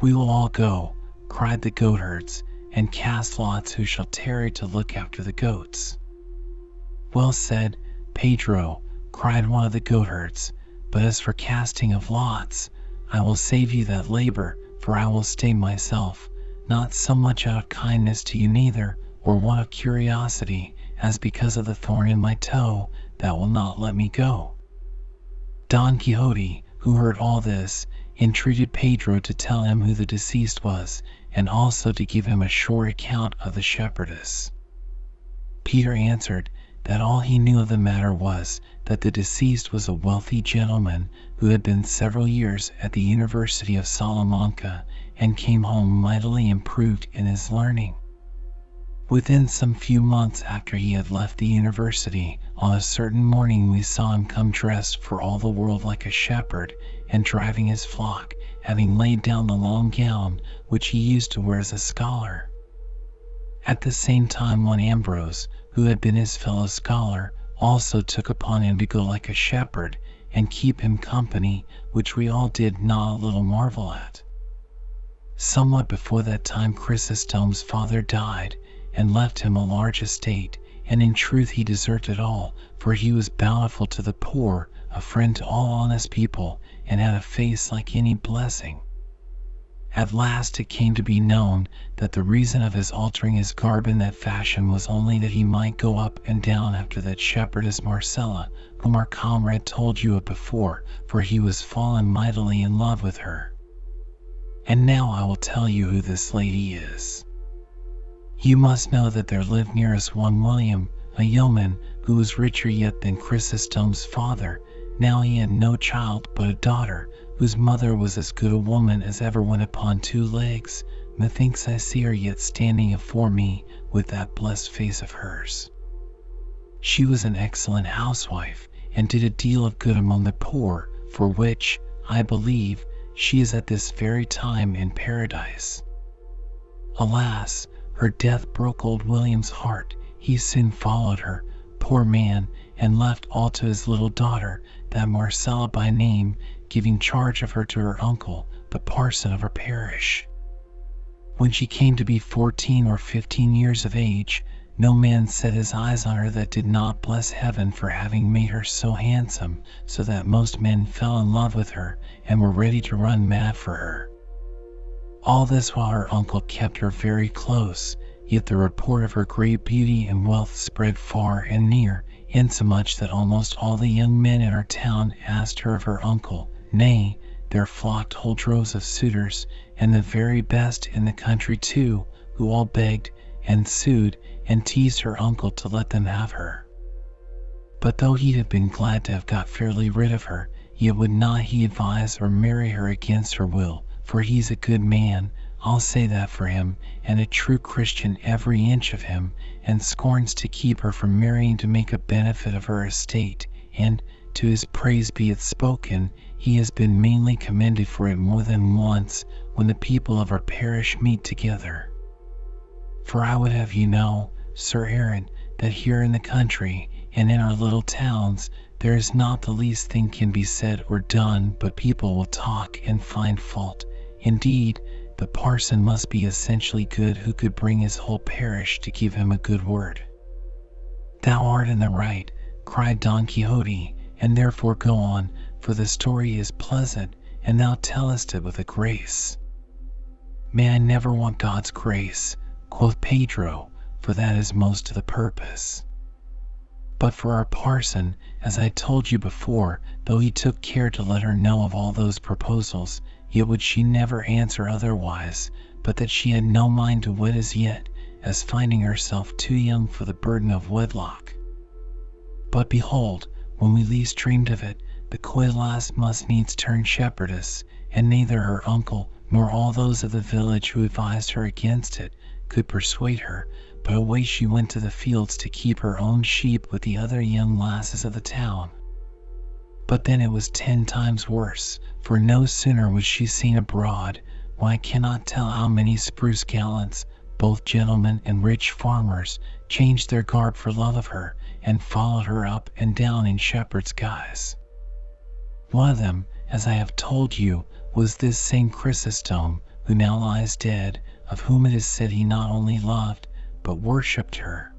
We will all go, cried the goatherds, and cast lots who shall tarry to look after the goats. Well said, Pedro, cried one of the goatherds, but as for casting of lots, I will save you that labor, for I will stay myself, not so much out of kindness to you neither, or one of curiosity, as because of the thorn in my toe that will not let me go. Don Quixote, who heard all this, entreated Pedro to tell him who the deceased was, and also to give him a short account of the shepherdess. Peter answered that all he knew of the matter was, that the deceased was a wealthy gentleman who had been several years at the University of Salamanca, and came home mightily improved in his learning. Within some few months after he had left the university, on a certain morning we saw him come dressed for all the world like a shepherd, and driving his flock, having laid down the long gown which he used to wear as a scholar. At the same time one Ambrose, who had been his fellow scholar, also took upon him to go like a shepherd, and keep him company, which we all did not a little marvel at. Somewhat before that time Chrysostom's father died, and left him a large estate, and in truth he deserved it all, for he was bountiful to the poor, a friend to all honest people, and had a face like any blessing. At last it came to be known that the reason of his altering his garb in that fashion was only that he might go up and down after that shepherdess Marcella, whom our comrade told you of before, for he was fallen mightily in love with her. And now I will tell you who this lady is. You must know that there lived near us one William, a yeoman, who was richer yet than Chrysostom's father. Now he had no child but a daughter, whose mother was as good a woman as ever went upon two legs. Methinks I see her yet standing afore me with that blessed face of hers. She was an excellent housewife, and did a deal of good among the poor, for which, I believe, she is at this very time in paradise. Alas, her death broke old William's heart. He soon followed her, poor man, and left all to his little daughter, that Marcella by name, giving charge of her to her uncle, the parson of her parish. When she came to be fourteen or fifteen years of age, no man set his eyes on her that did not bless heaven for having made her so handsome, so that most men fell in love with her, and were ready to run mad for her. All this while her uncle kept her very close, yet the report of her great beauty and wealth spread far and near, insomuch that almost all the young men in her town asked her of her uncle, Nay, there flocked whole droves of suitors, and the very best in the country too, who all begged, and sued, and teased her uncle to let them have her. But though he'd have been glad to have got fairly rid of her, yet would not he advise or marry her against her will, for he's a good man, I'll say that for him, and a true Christian every inch of him, and scorns to keep her from marrying to make a benefit of her estate, and, to his praise be it spoken, he has been mainly commended for it more than once when the people of our parish meet together. For I would have you know, Sir Errant, that here in the country, and in our little towns, there is not the least thing can be said or done but people will talk and find fault. Indeed, the parson must be essentially good who could bring his whole parish to give him a good word. Thou art in the right, cried Don Quixote, and therefore go on, for the story is pleasant, and thou tellest it with a grace. May I never want God's grace, quoth Pedro, for that is most to the purpose. But for our parson, as I told you before, though he took care to let her know of all those proposals, yet would she never answer otherwise, but that she had no mind to wed as yet, as finding herself too young for the burden of wedlock. But behold, when we least dreamed of it, the coy lass must needs turn shepherdess, and neither her uncle nor all those of the village who advised her against it could persuade her, but away she went to the fields to keep her own sheep with the other young lasses of the town. But then it was ten times worse, for no sooner was she seen abroad, why I cannot tell how many spruce gallants, both gentlemen and rich farmers, changed their garb for love of her, and followed her up and down in shepherd's guise. One of them, as I have told you, was this St. Chrysostom, who now lies dead, of whom it is said he not only loved, but worshipped her.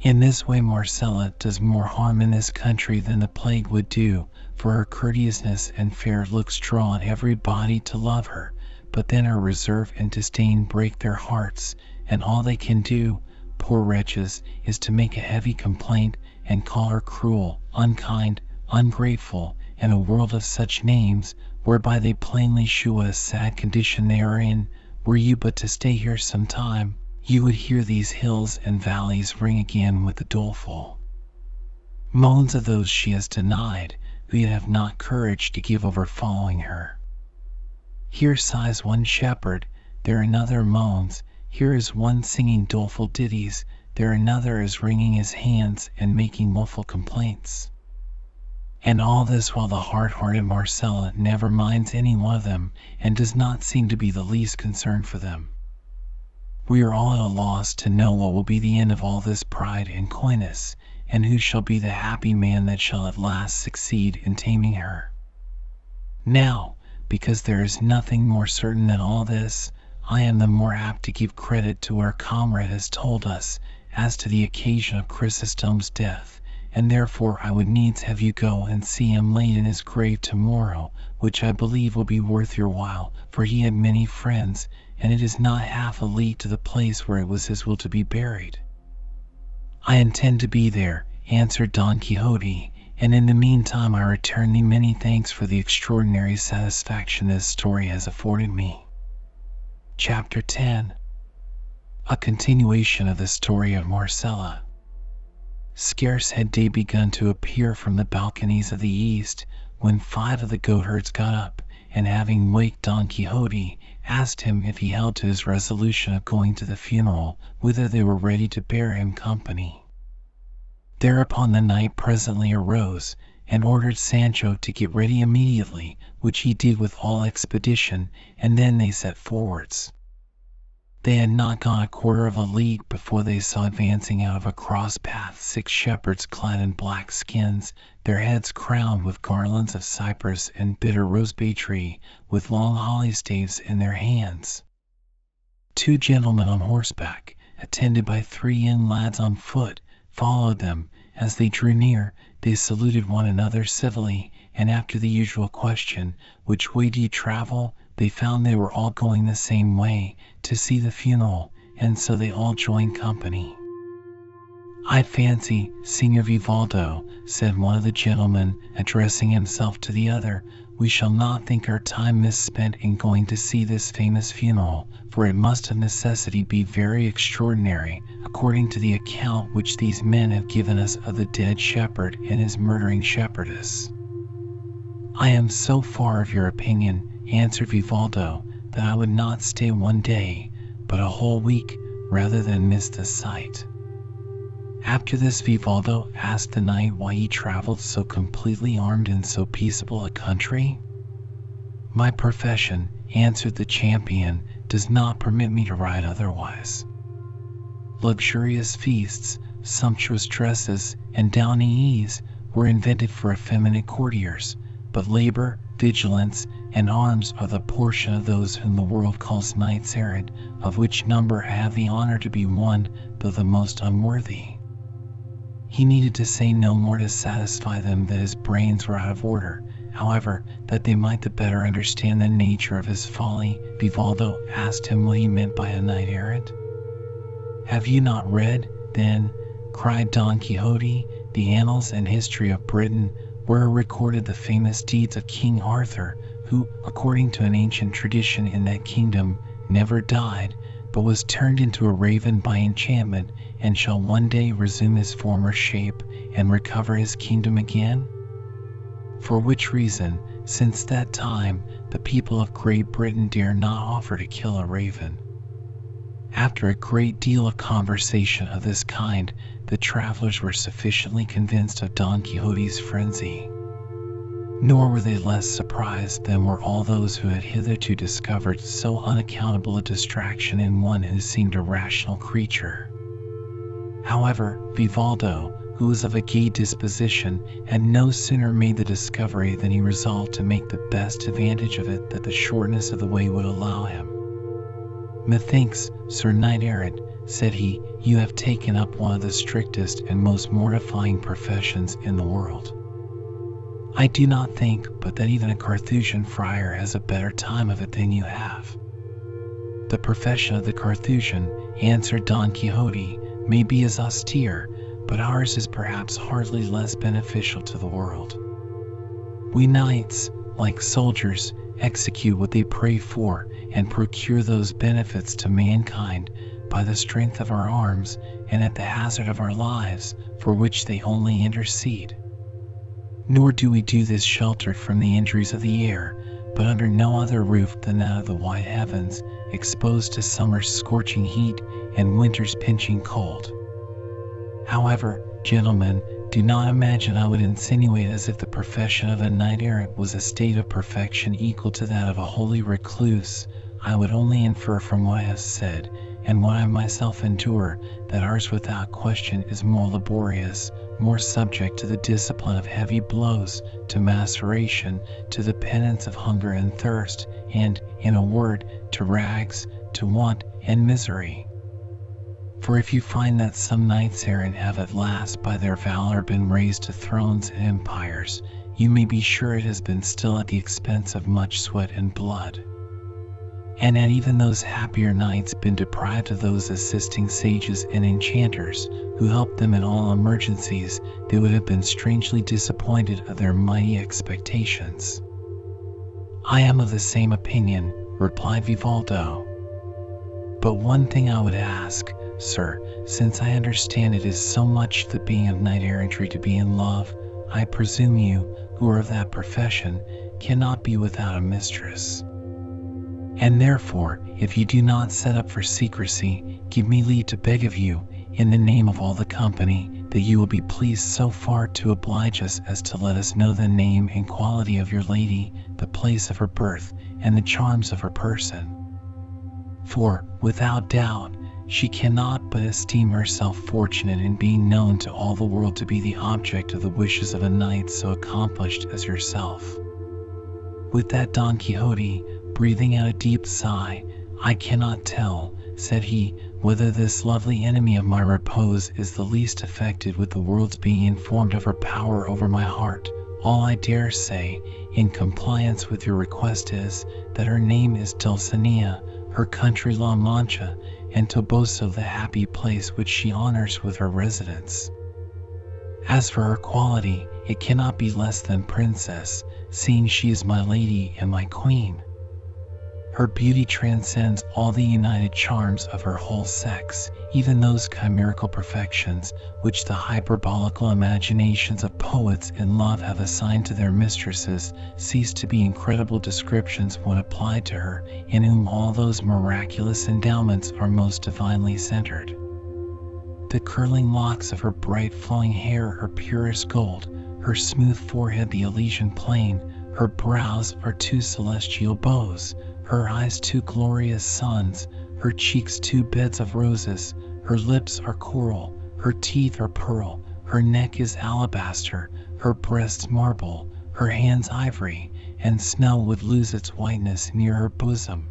In this way Marcella does more harm in this country than the plague would do, for her courteousness and fair looks draw on every body to love her, but then her reserve and disdain break their hearts, and all they can do, poor wretches, is to make a heavy complaint, and call her cruel, unkind, ungrateful, and a world of such names, whereby they plainly shew a sad condition they are in. Were you but to stay here some time, you would hear these hills and valleys ring again with the doleful moans of those she has denied, who yet have not courage to give over following her. Here sighs one shepherd, there another moans, here is one singing doleful ditties, there another is wringing his hands and making woeful complaints. And all this while the hard-hearted Marcella never minds any one of them, and does not seem to be the least concerned for them. We are all at a loss to know what will be the end of all this pride and coyness, and who shall be the happy man that shall at last succeed in taming her. Now, because there is nothing more certain than all this, I am the more apt to give credit to what our comrade has told us as to the occasion of Chrysostom's death and therefore I would needs have you go and see him laid in his grave tomorrow, which I believe will be worth your while, for he had many friends, and it is not half a league to the place where it was his will to be buried." "I intend to be there," answered Don Quixote, "and in the meantime I return thee many thanks for the extraordinary satisfaction this story has afforded me." Chapter 10 A continuation of the story of Marcella. Scarce had day begun to appear from the balconies of the east, when five of the goatherds got up, and having waked Don Quixote, asked him if he held to his resolution of going to the funeral, whither they were ready to bear him company. Thereupon the knight presently arose, and ordered Sancho to get ready immediately, which he did with all expedition, and then they set forwards. They had not gone a quarter of a league before they saw advancing out of a cross path six shepherds clad in black skins, their heads crowned with garlands of cypress and bitter rosebay tree, with long holly staves in their hands. Two gentlemen on horseback, attended by three young lads on foot, followed them. As they drew near, they saluted one another civilly, and after the usual question, "Which way do you travel?" They found they were all going the same way, to see the funeral, and so they all joined company. "I fancy, Signor Vivaldo," said one of the gentlemen, addressing himself to the other, "we shall not think our time misspent in going to see this famous funeral, for it must of necessity be very extraordinary, according to the account which these men have given us of the dead shepherd and his murdering shepherdess." "I am so far of your opinion," answered Vivaldo, "that I would not stay one day, but a whole week, rather than miss the sight." After this Vivaldo asked the knight why he traveled so completely armed in so peaceable a country. "My profession," answered the champion, "does not permit me to ride otherwise. Luxurious feasts, sumptuous dresses, and downy ease were invented for effeminate courtiers, but labor, vigilance, and arms are the portion of those whom the world calls knights errant, of which number I have the honor to be one, though the most unworthy." He needed to say no more to satisfy them that his brains were out of order. However, that they might the better understand the nature of his folly, Vivaldo asked him what he meant by a knight errant. "Have you not read, then," cried Don Quixote, "the annals and history of Britain, where are recorded the famous deeds of King Arthur? Who, according to an ancient tradition in that kingdom, never died, but was turned into a raven by enchantment, and shall one day resume his former shape and recover his kingdom again? For which reason, since that time, the people of Great Britain dare not offer to kill a raven. After a great deal of conversation of this kind, the travelers were sufficiently convinced of Don Quixote's frenzy. Nor were they less surprised than were all those who had hitherto discovered so unaccountable a distraction in one who seemed a rational creature. However, Vivaldo, who was of a gay disposition, had no sooner made the discovery than he resolved to make the best advantage of it that the shortness of the way would allow him. "Methinks, Sir Knight errant," said he, "you have taken up one of the strictest and most mortifying professions in the world. I do not think but that even a Carthusian friar has a better time of it than you have." "The profession of the Carthusian," answered Don Quixote, "may be as austere, but ours is perhaps hardly less beneficial to the world. We knights, like soldiers, execute what they pray for, and procure those benefits to mankind by the strength of our arms and at the hazard of our lives, for which they only intercede. Nor do we do this sheltered from the injuries of the air, but under no other roof than that of the wide heavens, exposed to summer's scorching heat and winter's pinching cold. However, gentlemen, do not imagine I would insinuate as if the profession of a knight errant was a state of perfection equal to that of a holy recluse. I would only infer from what I have said, and what I myself endure, that ours without question is more laborious, more subject to the discipline of heavy blows, to maceration, to the penance of hunger and thirst, and, in a word, to rags, to want and misery. For if you find that some knights errant have at last by their valor been raised to thrones and empires, you may be sure it has been still at the expense of much sweat and blood. And had even those happier knights been deprived of those assisting sages and enchanters who helped them in all emergencies, they would have been strangely disappointed of their mighty expectations. I am of the same opinion, replied Vivaldo. But one thing I would ask, sir, since I understand it is so much the being of knight errantry to be in love, I presume you, who are of that profession, cannot be without a mistress. And therefore, if you do not set up for secrecy, give me leave to beg of you, in the name of all the company, that you will be pleased so far to oblige us as to let us know the name and quality of your lady, the place of her birth, and the charms of her person. For, without doubt, she cannot but esteem herself fortunate in being known to all the world to be the object of the wishes of a knight so accomplished as yourself. With that Don Quixote, breathing out a deep sigh, I cannot tell, said he, whether this lovely enemy of my repose is the least affected with the world's being informed of her power over my heart. All I dare say, in compliance with your request, is that her name is Dulcinea, her country La Mancha, and Toboso the happy place which she honors with her residence. As for her quality, it cannot be less than princess, seeing she is my lady and my queen. Her beauty transcends all the united charms of her whole sex, even those chimerical perfections which the hyperbolical imaginations of poets in love have assigned to their mistresses cease to be incredible descriptions when applied to her in whom all those miraculous endowments are most divinely centered. The curling locks of her bright flowing hair are purest gold, her smooth forehead the Elysian plain, her brows are two celestial bows, her eyes two glorious suns, her cheeks two beds of roses, her lips are coral, her teeth are pearl, her neck is alabaster, her breasts marble, her hands ivory, and snow would lose its whiteness near her bosom.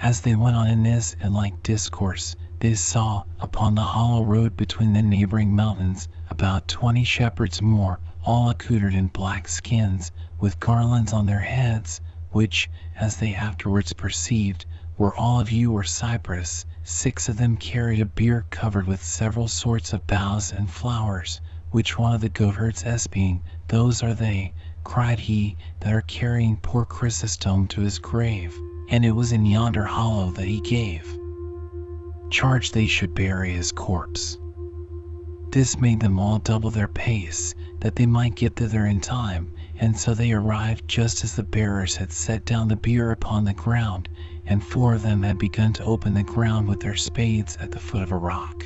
As they went on in this and like discourse, they saw, upon the hollow road between the neighboring mountains, about twenty shepherds more, all accoutred in black skins, with garlands on their heads, which, as they afterwards perceived, were all of yew or cypress. Six of them carried a bier covered with several sorts of boughs and flowers, which one of the goatherds espying, Those are they, cried he, that are carrying poor Chrysostom to his grave, and it was in yonder hollow that he gave charge they should bury his corpse. This made them all double their pace, that they might get thither in time, and so they arrived just as the bearers had set down the bier upon the ground, and four of them had begun to open the ground with their spades at the foot of a rock.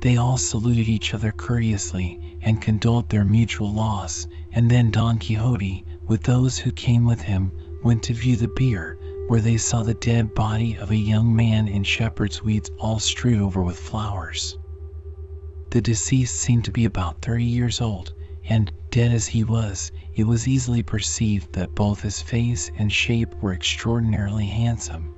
They all saluted each other courteously, and condoled their mutual loss, and then Don Quixote, with those who came with him, went to view the bier, where they saw the dead body of a young man in shepherd's weeds all strewed over with flowers. The deceased seemed to be about thirty years old, and, dead as he was, it was easily perceived that both his face and shape were extraordinarily handsome.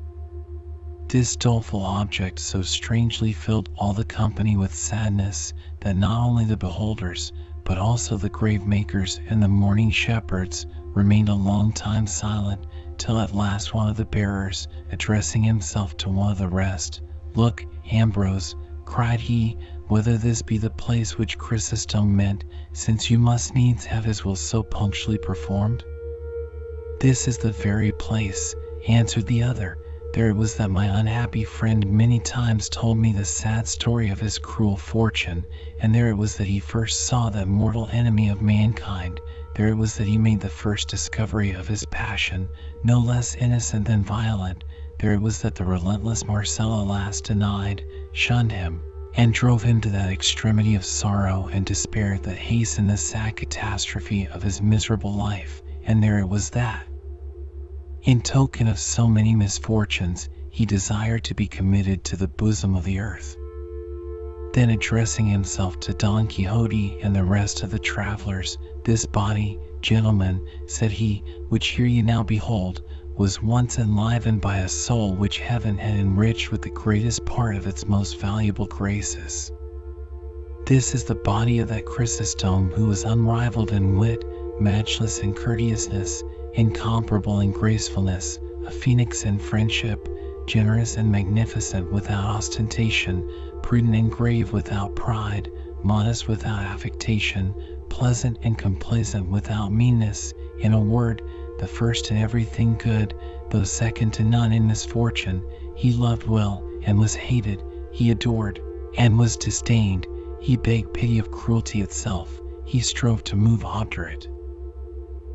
This doleful object so strangely filled all the company with sadness that not only the beholders, but also the grave makers and the mourning shepherds, remained a long time silent, till at last one of the bearers, addressing himself to one of the rest, Look, Ambrose, cried he, whether this be the place which Chrysostom meant, since you must needs have his will so punctually performed? This is the very place, answered the other. There it was that my unhappy friend many times told me the sad story of his cruel fortune, and there it was that he first saw that mortal enemy of mankind. There it was that he made the first discovery of his passion, no less innocent than violent. There it was that the relentless Marcella last denied, shunned him, and drove him to that extremity of sorrow and despair that hastened the sad catastrophe of his miserable life, and there it was that, in token of so many misfortunes, he desired to be committed to the bosom of the earth. Then addressing himself to Don Quixote and the rest of the travelers, this body, gentlemen, said he, which here you now behold, was once enlivened by a soul which heaven had enriched with the greatest part of its most valuable graces. This is the body of that Chrysostom who was unrivaled in wit, matchless in courteousness, incomparable in gracefulness, a phoenix in friendship, generous and magnificent without ostentation, prudent and grave without pride, modest without affectation, pleasant and complaisant without meanness, in a word, the first in everything good, though second to none in misfortune. He loved well, and was hated. He adored, and was disdained. He begged pity of cruelty itself. He strove to move obdurate.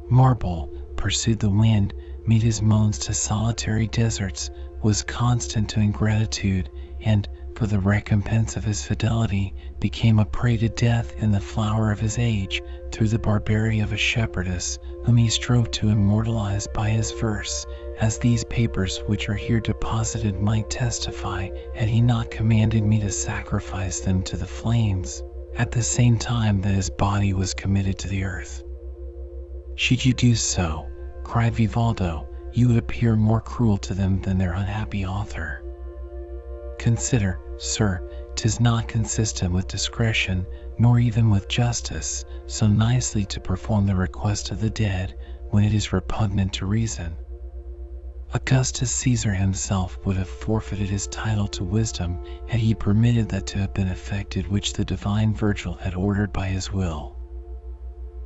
Marble, pursued the wind, made his moans to solitary deserts, was constant to ingratitude, and, for the recompense of his fidelity, became a prey to death in the flower of his age, through the barbarity of a shepherdess, whom he strove to immortalize by his verse, as these papers which are here deposited might testify, had he not commanded me to sacrifice them to the flames, at the same time that his body was committed to the earth. Should you do so, cried Vivaldo, you would appear more cruel to them than their unhappy author. Consider, sir, 'tis not consistent with discretion, nor even with justice, so nicely to perform the request of the dead when it is repugnant to reason. Augustus Caesar himself would have forfeited his title to wisdom had he permitted that to have been effected which the divine Virgil had ordered by his will.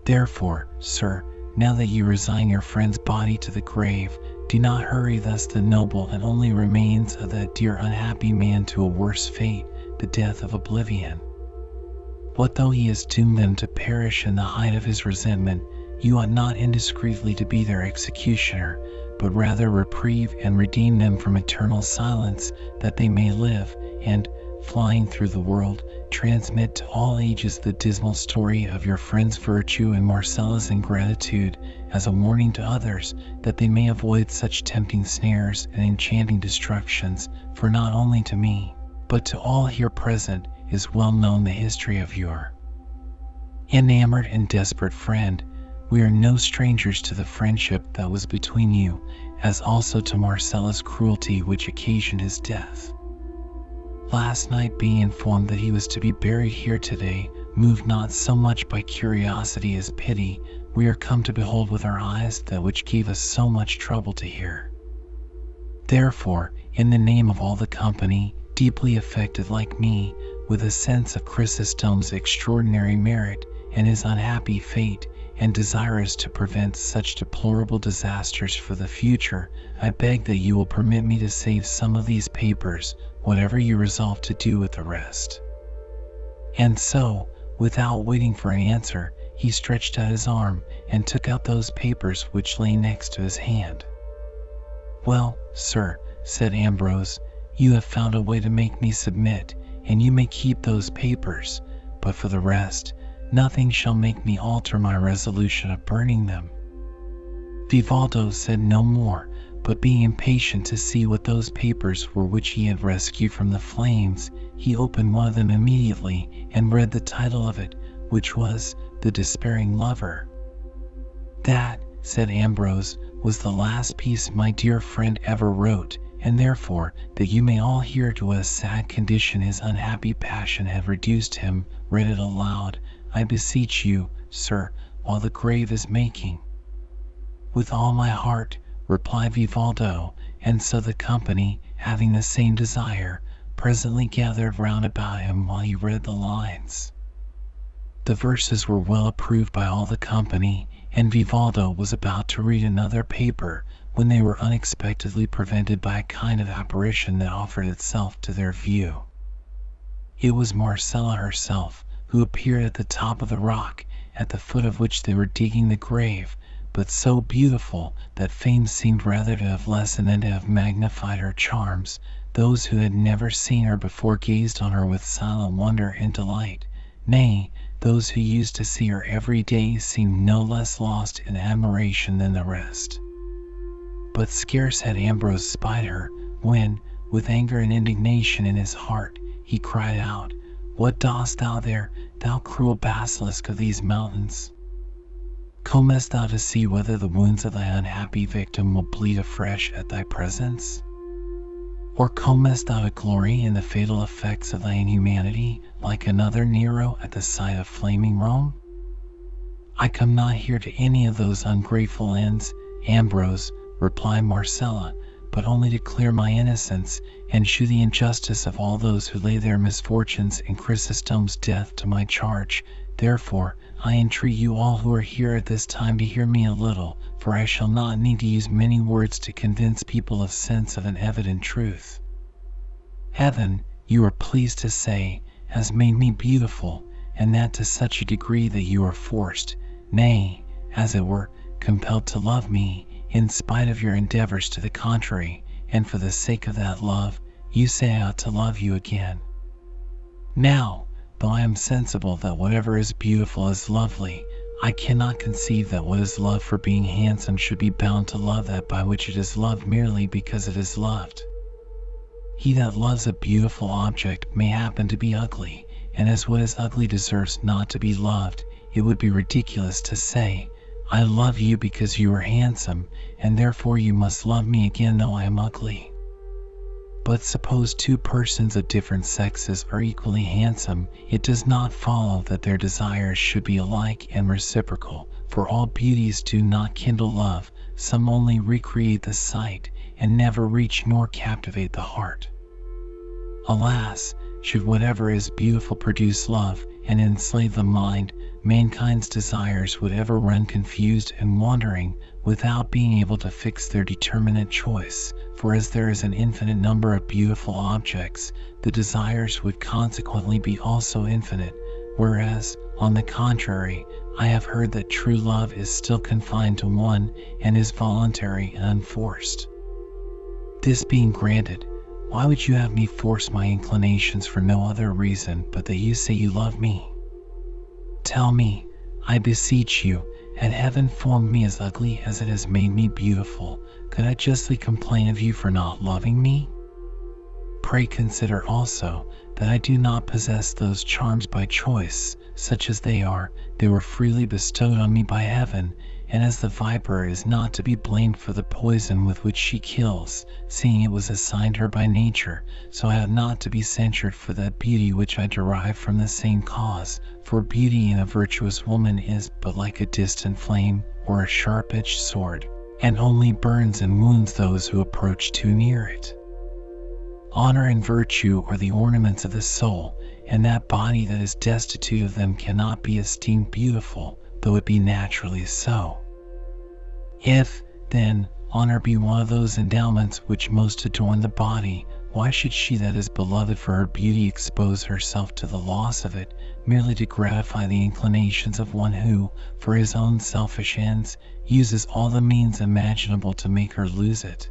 Therefore, sir, now that you resign your friend's body to the grave, do not hurry thus the noble and only remains of that dear unhappy man to a worse fate, the death of oblivion. What though he has doomed them to perish in the height of his resentment, you ought not indiscreetly to be their executioner, but rather reprieve and redeem them from eternal silence, that they may live, and, flying through the world, transmit to all ages the dismal story of your friend's virtue and Marcella's ingratitude, as a warning to others, that they may avoid such tempting snares and enchanting destructions, for not only to me, but to all here present, is well known the history of your enamored and desperate friend. We are no strangers to the friendship that was between you, as also to Marcella's cruelty which occasioned his death. Last night, being informed that he was to be buried here today, moved not so much by curiosity as pity, we are come to behold with our eyes that which gave us so much trouble to hear. Therefore, in the name of all the company, deeply affected like me, with a sense of Chrysostom's extraordinary merit and his unhappy fate, and desirous to prevent such deplorable disasters for the future, I beg that you will permit me to save some of these papers, whatever you resolve to do with the rest. And so, without waiting for an answer, he stretched out his arm and took out those papers which lay next to his hand. Well, sir, said Ambrose, you have found a way to make me submit, and you may keep those papers, but for the rest, nothing shall make me alter my resolution of burning them. Vivaldo said no more, but being impatient to see what those papers were which he had rescued from the flames, he opened one of them immediately and read the title of it, which was The Despairing Lover. That, said Ambrose, was the last piece my dear friend ever wrote, and therefore, that you may all hear to what a sad condition his unhappy passion had reduced him, read it aloud, I beseech you, sir, while the grave is making. With all my heart, replied Vivaldo, and so the company, having the same desire, presently gathered round about him while he read the lines. The verses were well approved by all the company, and Vivaldo was about to read another paper when they were unexpectedly prevented by a kind of apparition that offered itself to their view. It was Marcella herself, who appeared at the top of the rock, at the foot of which they were digging the grave, but so beautiful that fame seemed rather to have lessened than to have magnified her charms. Those who had never seen her before gazed on her with silent wonder and delight. Nay, those who used to see her every day seemed no less lost in admiration than the rest. But scarce had Ambrose spied her, when, with anger and indignation in his heart, he cried out, What dost thou there, thou cruel basilisk of these mountains? Comest thou to see whether the wounds of thy unhappy victim will bleed afresh at thy presence? Or comest thou to glory in the fatal effects of thy inhumanity, like another Nero at the sight of flaming Rome? I come not here to any of those ungrateful ends, Ambrose, replied Marcella, but only to clear my innocence and shew the injustice of all those who lay their misfortunes and Chrysostom's death to my charge. Therefore, I entreat you all who are here at this time to hear me a little, for I shall not need to use many words to convince people of sense of an evident truth. Heaven, you are pleased to say, has made me beautiful, and that to such a degree that you are forced, nay, as it were, compelled to love me, in spite of your endeavors to the contrary, and for the sake of that love, you say I ought to love you again. Now, Though I am sensible that whatever is beautiful is lovely, I cannot conceive that what is loved for being handsome should be bound to love that by which it is loved merely because it is loved. He that loves a beautiful object may happen to be ugly, and as what is ugly deserves not to be loved, it would be ridiculous to say, I love you because you are handsome, and therefore you must love me again though I am ugly. But suppose two persons of different sexes are equally handsome, it does not follow that their desires should be alike and reciprocal, for all beauties do not kindle love, some only recreate the sight, and never reach nor captivate the heart. Alas, should whatever is beautiful produce love, and enslave the mind, mankind's desires would ever run confused and wandering, without being able to fix their determinate choice, for as there is an infinite number of beautiful objects, the desires would consequently be also infinite, whereas, on the contrary, I have heard that true love is still confined to one, and is voluntary and unforced. This being granted, why would you have me force my inclinations for no other reason but that you say you love me? Tell me, I beseech you, had heaven formed me as ugly as it has made me beautiful, could I justly complain of you for not loving me? Pray consider also that I do not possess those charms by choice, such as they are, they were freely bestowed on me by heaven, and as the viper is not to be blamed for the poison with which she kills, seeing it was assigned her by nature, so I ought not to be censured for that beauty which I derive from the same cause, for beauty in a virtuous woman is but like a distant flame or a sharp edged sword, and only burns and wounds those who approach too near it. Honor and virtue are the ornaments of the soul, and that body that is destitute of them cannot be esteemed beautiful though it be naturally so. If, then, honor be one of those endowments which most adorn the body, why should she that is beloved for her beauty expose herself to the loss of it, merely to gratify the inclinations of one who, for his own selfish ends, uses all the means imaginable to make her lose it?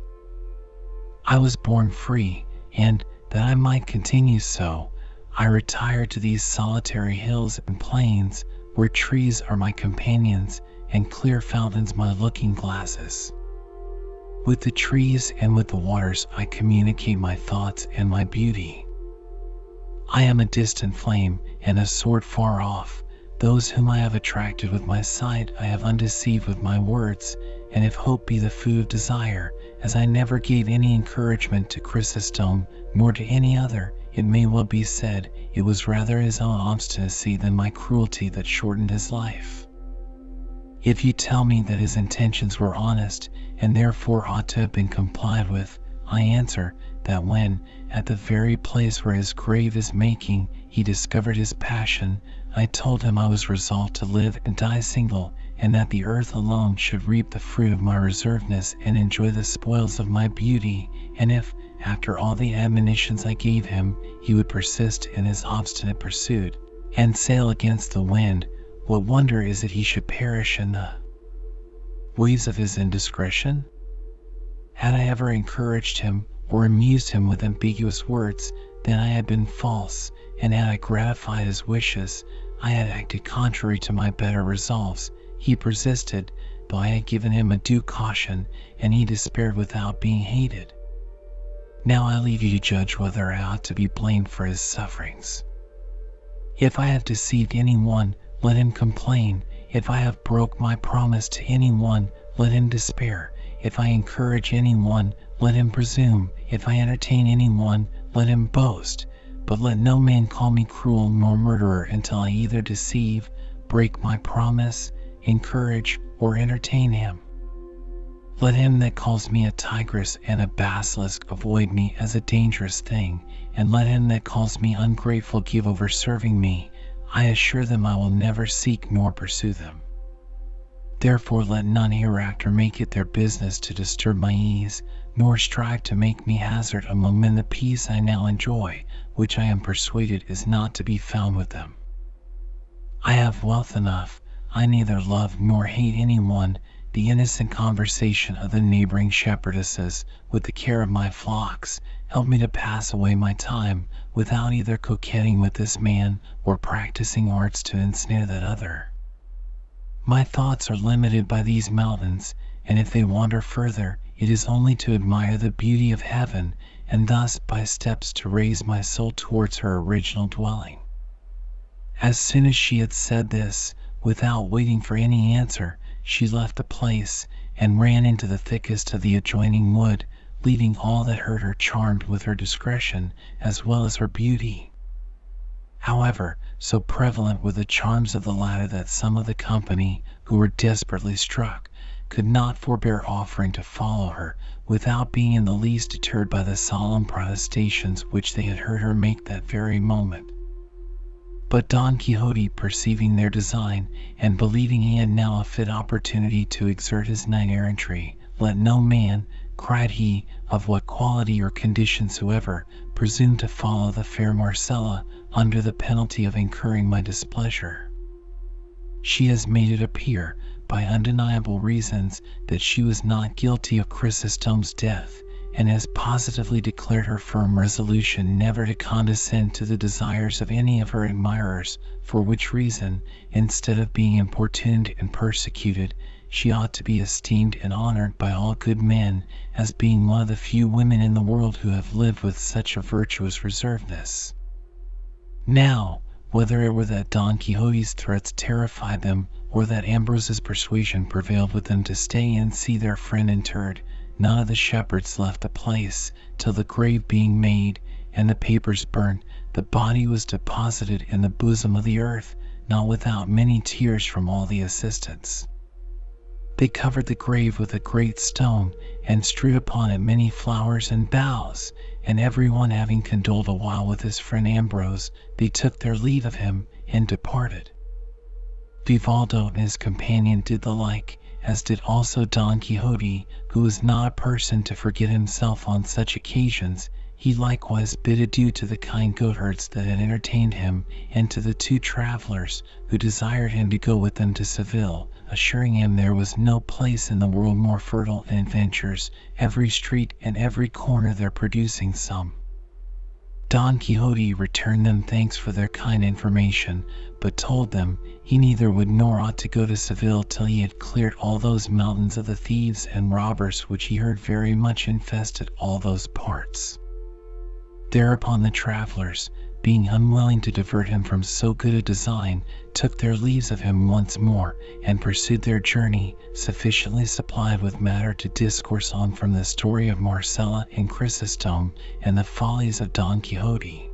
I was born free, and, that I might continue so, I retired to these solitary hills and plains, where trees are my companions and clear fountains my looking glasses. With the trees and with the waters I communicate my thoughts and my beauty. I am a distant flame and a sword far off. Those whom I have attracted with my sight I have undeceived with my words, and if hope be the food of desire, as I never gave any encouragement to Chrysostom nor to any other, it may well be said it was rather his own obstinacy than my cruelty that shortened his life. If you tell me that his intentions were honest and therefore ought to have been complied with, I answer that when, at the very place where his grave is making, he discovered his passion, I told him I was resolved to live and die single, and that the earth alone should reap the fruit of my reservedness and enjoy the spoils of my beauty, and if, after all the admonitions I gave him, he would persist in his obstinate pursuit, and sail against the wind, what wonder is it he should perish in the waves of his indiscretion? Had I ever encouraged him or amused him with ambiguous words, then I had been false, and had I gratified his wishes, I had acted contrary to my better resolves. He persisted, though I had given him a due caution, and he despaired without being hated. Now I leave you to judge whether I ought to be blamed for his sufferings. If I have deceived any one, let him complain, If I have broke my promise to anyone, let him despair. If I encourage anyone, let him presume. If I entertain anyone, let him boast. But let no man call me cruel nor murderer until I either deceive, break my promise, encourage, or entertain him. Let him that calls me a tigress and a basilisk avoid me as a dangerous thing, and let him that calls me ungrateful give over serving me. I assure them I will never seek nor pursue them. Therefore let none hereafter make it their business to disturb my ease, nor strive to make me hazard among men the peace I now enjoy, which I am persuaded is not to be found with them. I have wealth enough, I neither love nor hate any one, the innocent conversation of the neighboring shepherdesses, with the care of my flocks, help me to pass away my time, without either coquetting with this man, or practicing arts to ensnare that other. My thoughts are limited by these mountains, and if they wander further, it is only to admire the beauty of heaven, and thus by steps to raise my soul towards her original dwelling. As soon as she had said this, without waiting for any answer, she left the place, and ran into the thickest of the adjoining wood, leaving all that heard her charmed with her discretion as well as her beauty. However, so prevalent were the charms of the latter that some of the company, who were desperately struck, could not forbear offering to follow her, without being in the least deterred by the solemn protestations which they had heard her make that very moment. But Don Quixote perceiving their design, and believing he had now a fit opportunity to exert his knight errantry, let no man, cried he, of what quality or condition soever, presume to follow the fair Marcella, under the penalty of incurring my displeasure. She has made it appear, by undeniable reasons, that she was not guilty of Chrysostom's death, and has positively declared her firm resolution never to condescend to the desires of any of her admirers, for which reason, instead of being importuned and persecuted, she ought to be esteemed and honored by all good men, as being one of the few women in the world who have lived with such a virtuous reservedness. Now, whether it were that Don Quixote's threats terrified them, or that Ambrose's persuasion prevailed with them to stay and see their friend interred, none of the shepherds left the place, till the grave being made, and the papers burnt, the body was deposited in the bosom of the earth, not without many tears from all the assistants. They covered the grave with a great stone, and strewed upon it many flowers and boughs, and every one having condoled a while with his friend Ambrose, they took their leave of him and departed. Vivaldo and his companion did the like, as did also Don Quixote, who was not a person to forget himself on such occasions. He likewise bid adieu to the kind goatherds that had entertained him, and to the two travelers, who desired him to go with them to Seville, assuring him there was no place in the world more fertile in adventures, every street and every corner there producing some. Don Quixote returned them thanks for their kind information, but told them he neither would nor ought to go to Seville till he had cleared all those mountains of the thieves and robbers which he heard very much infested all those parts. Thereupon the travelers, being unwilling to divert him from so good a design, took their leaves of him once more, and pursued their journey, sufficiently supplied with matter to discourse on from the story of Marcella and Chrysostom, and the follies of Don Quixote.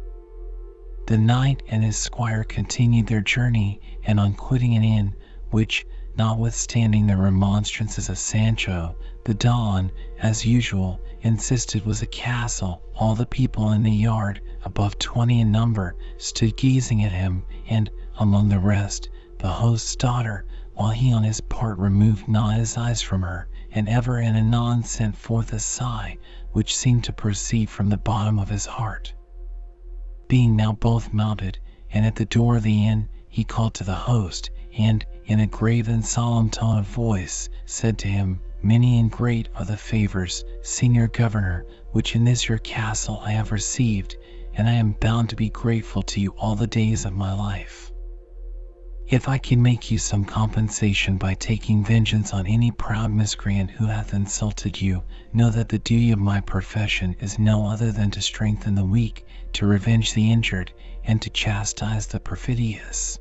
The knight and his squire continued their journey, and on quitting an inn, which, notwithstanding the remonstrances of Sancho, the Don, as usual, insisted was a castle, all the people in the yard, above twenty in number, stood gazing at him, and, among the rest, the host's daughter, while he on his part removed not his eyes from her, and ever and anon sent forth a sigh, which seemed to proceed from the bottom of his heart. Being now both mounted, and at the door of the inn, he called to the host, and, in a grave and solemn tone of voice, said to him, Many and great are the favors, Señor Governor, which in this your castle I have received, and I am bound to be grateful to you all the days of my life. If I can make you some compensation by taking vengeance on any proud miscreant who hath insulted you, know that the duty of my profession is no other than to strengthen the weak, to revenge the injured, and to chastise the perfidious.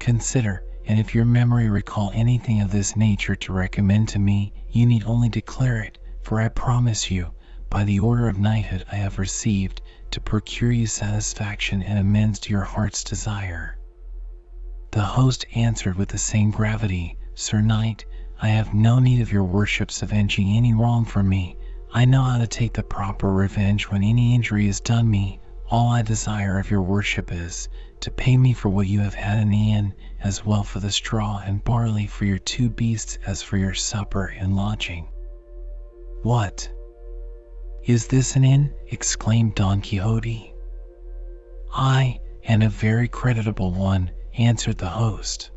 Consider, and if your memory recall anything of this nature to recommend to me, you need only declare it, for I promise you, by the order of knighthood I have received, to procure you satisfaction and amends to your heart's desire. The host answered with the same gravity, Sir Knight, I have no need of your worship's avenging any wrong from me. I know how to take the proper revenge when any injury is done me. All I desire of your worship is, to pay me for what you have had in the inn, as well for the straw and barley for your two beasts as for your supper and lodging. What? Is this an inn? exclaimed Don Quixote. Ay, and a very creditable one, answered the host.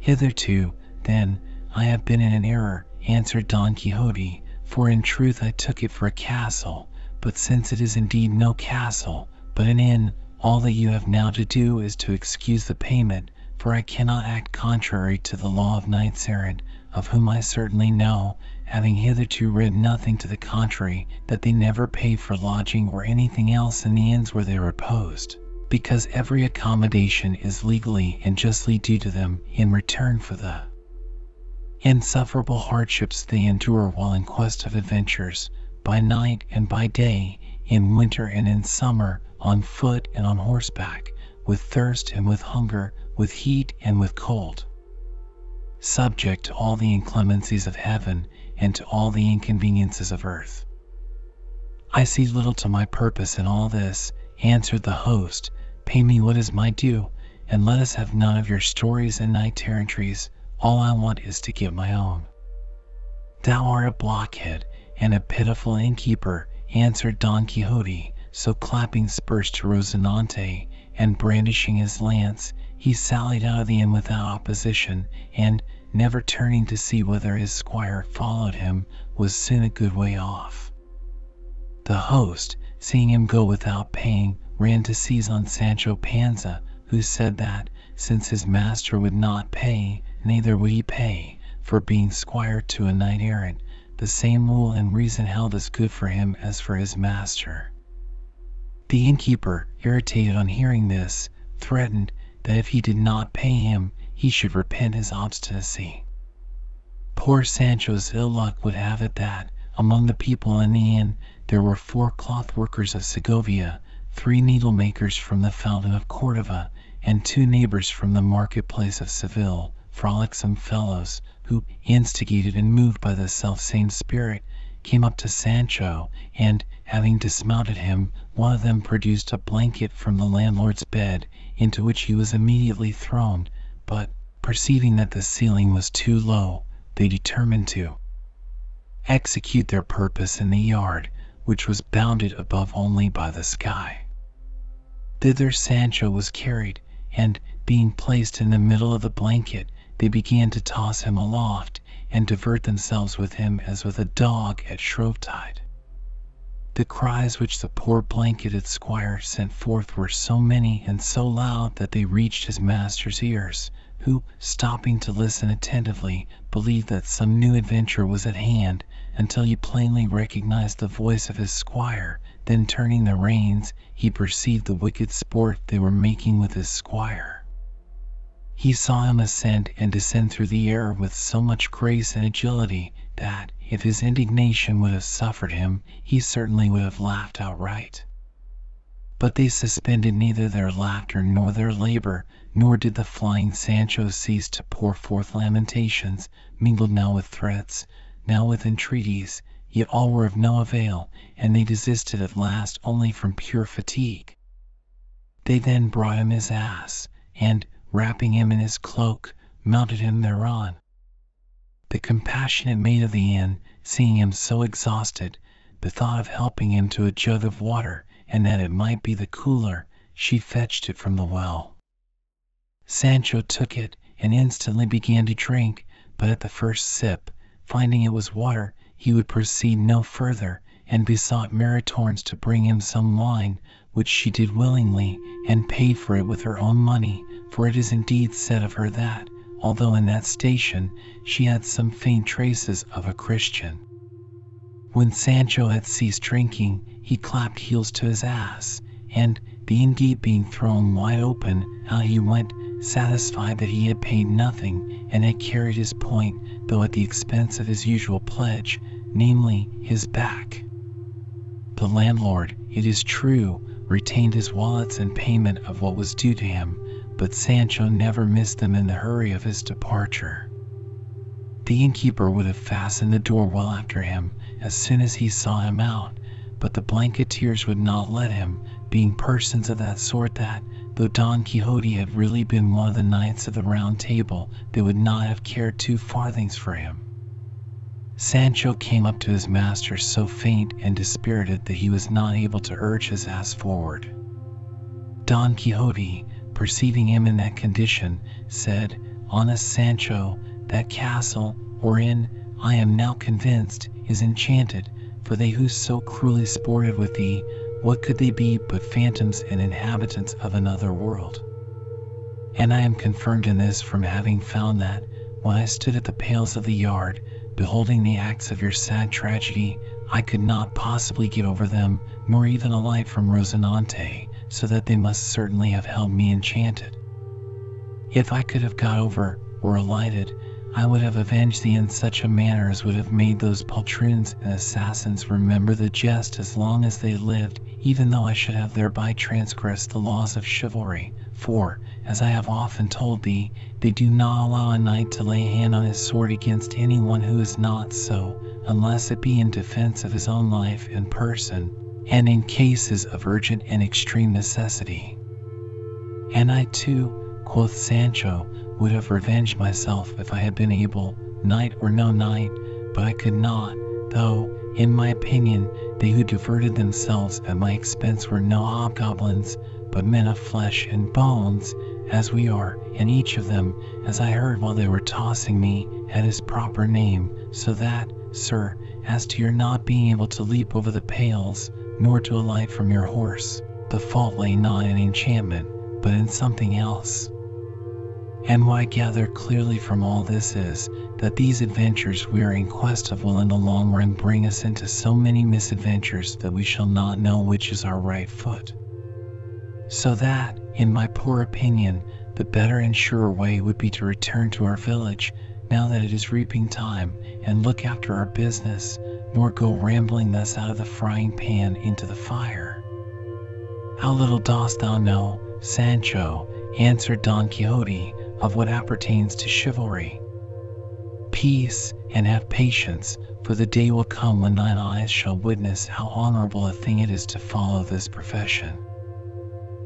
Hitherto, then, I have been in an error, answered Don Quixote, for in truth I took it for a castle, but since it is indeed no castle, but an inn, all that you have now to do is to excuse the payment, for I cannot act contrary to the law of knights errant, of whom I certainly know, having hitherto read nothing to the contrary, that they never pay for lodging or anything else in the inns where they reposed, because every accommodation is legally and justly due to them in return for the insufferable hardships they endure while in quest of adventures, by night and by day, in winter and in summer, on foot and on horseback, with thirst and with hunger, with heat and with cold. Subject to all the inclemencies of heaven and to all the inconveniences of earth. I see little to my purpose in all this, answered the host. Pay me what is my due, and let us have none of your stories and knight errantries. All I want is to get my own. Thou art a blockhead and a pitiful innkeeper, answered Don Quixote. So clapping spurs to Rozinante, and brandishing his lance, he sallied out of the inn without opposition, and, never turning to see whether his squire followed him, was soon a good way off. The host, seeing him go without paying, ran to seize on Sancho Panza, who said that, since his master would not pay, neither would he pay, for being squire to a knight errant, the same rule and reason held as good for him as for his master. The innkeeper, irritated on hearing this, threatened that if he did not pay him he should repent his obstinacy. Poor Sancho's ill luck would have it that, among the people in the inn, there were four cloth workers of Segovia, three needle makers from the fountain of Cordova, and two neighbors from the market place of Seville, frolicsome fellows, who, instigated and moved by the self-same spirit, came up to Sancho, and, having dismounted him, one of them produced a blanket from the landlord's bed, into which he was immediately thrown, but, perceiving that the ceiling was too low, they determined to execute their purpose in the yard, which was bounded above only by the sky. Thither Sancho was carried, and, being placed in the middle of the blanket, they began to toss him aloft, and divert themselves with him as with a dog at Shrovetide. The cries which the poor blanketed squire sent forth were so many and so loud that they reached his master's ears, who, stopping to listen attentively, believed that some new adventure was at hand, until he plainly recognized the voice of his squire, then turning the reins, he perceived the wicked sport they were making with his squire. He saw him ascend and descend through the air with so much grace and agility that, if his indignation would have suffered him, he certainly would have laughed outright. But they suspended neither their laughter nor their labor, nor did the flying Sancho cease to pour forth lamentations, mingled now with threats, now with entreaties, yet all were of no avail, and they desisted at last only from pure fatigue. They then brought him his ass, and, wrapping him in his cloak, mounted him thereon. The compassionate maid of the inn, seeing him so exhausted, bethought of helping him to a jug of water, and that it might be the cooler, she fetched it from the well. Sancho took it, and instantly began to drink, but at the first sip, finding it was water, he would proceed no further, and besought Maritornes to bring him some wine, which she did willingly, and paid for it with her own money, for it is indeed said of her that, although in that station, she had some faint traces of a Christian. When Sancho had ceased drinking, he clapped heels to his ass, and, the inn gate being thrown wide open, out he went, satisfied that he had paid nothing and had carried his point, though at the expense of his usual pledge, namely, his back. The landlord, it is true, retained his wallets in payment of what was due to him, but Sancho never missed them in the hurry of his departure. The innkeeper would have fastened the door well after him as soon as he saw him out, but the blanketeers would not let him, being persons of that sort that, though Don Quixote had really been one of the knights of the Round Table, they would not have cared two farthings for him. Sancho came up to his master so faint and dispirited that he was not able to urge his ass forward. Don Quixote, perceiving him in that condition, said, Honest Sancho, that castle, wherein I am now convinced, is enchanted, for they who so cruelly sported with thee, what could they be but phantoms and inhabitants of another world? And I am confirmed in this from having found that, when I stood at the pales of the yard, beholding the acts of your sad tragedy, I could not possibly get over them, nor even alight from Rozinante, so that they must certainly have held me enchanted. If I could have got over, or alighted, I would have avenged thee in such a manner as would have made those poltroons and assassins remember the jest as long as they lived, even though I should have thereby transgressed the laws of chivalry, for, as I have often told thee, they do not allow a knight to lay hand on his sword against any one who is not so, unless it be in defense of his own life and person, and in cases of urgent and extreme necessity. And I too, quoth Sancho, would have revenged myself if I had been able, knight or no knight, but I could not, though, in my opinion, they who diverted themselves at my expense were no hobgoblins, but men of flesh and bones, as we are, and each of them, as I heard while they were tossing me, had his proper name, so that, sir, as to your not being able to leap over the pales, nor to alight from your horse. The fault lay not in enchantment, but in something else. And what I gather clearly from all this is that these adventures we are in quest of will in the long run bring us into so many misadventures that we shall not know which is our right foot. So that, in my poor opinion, the better and surer way would be to return to our village now that it is reaping time and look after our business, nor go rambling thus out of the frying pan into the fire. How little dost thou know, Sancho, answered Don Quixote, of what appertains to chivalry. Peace, and have patience, for the day will come when thine eyes shall witness how honorable a thing it is to follow this profession.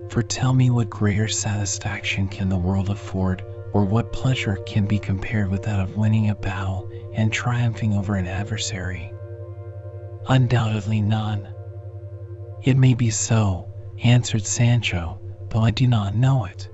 For tell me what greater satisfaction can the world afford, or what pleasure can be compared with that of winning a battle and triumphing over an adversary? Undoubtedly none. It may be so, answered Sancho, though I do not know it.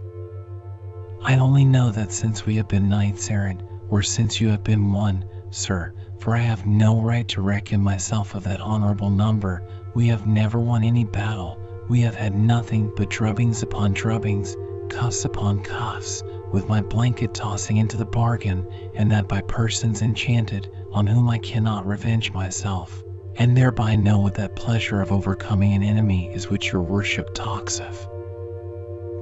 I only know that since we have been knights errant, or since you have been one, sir, for I have no right to reckon myself of that honorable number, we have never won any battle, we have had nothing but drubbings upon drubbings, cuffs upon cuffs, with my blanket tossing into the bargain, and that by persons enchanted, on whom I cannot revenge myself and thereby know what that pleasure of overcoming an enemy is which your worship talks of.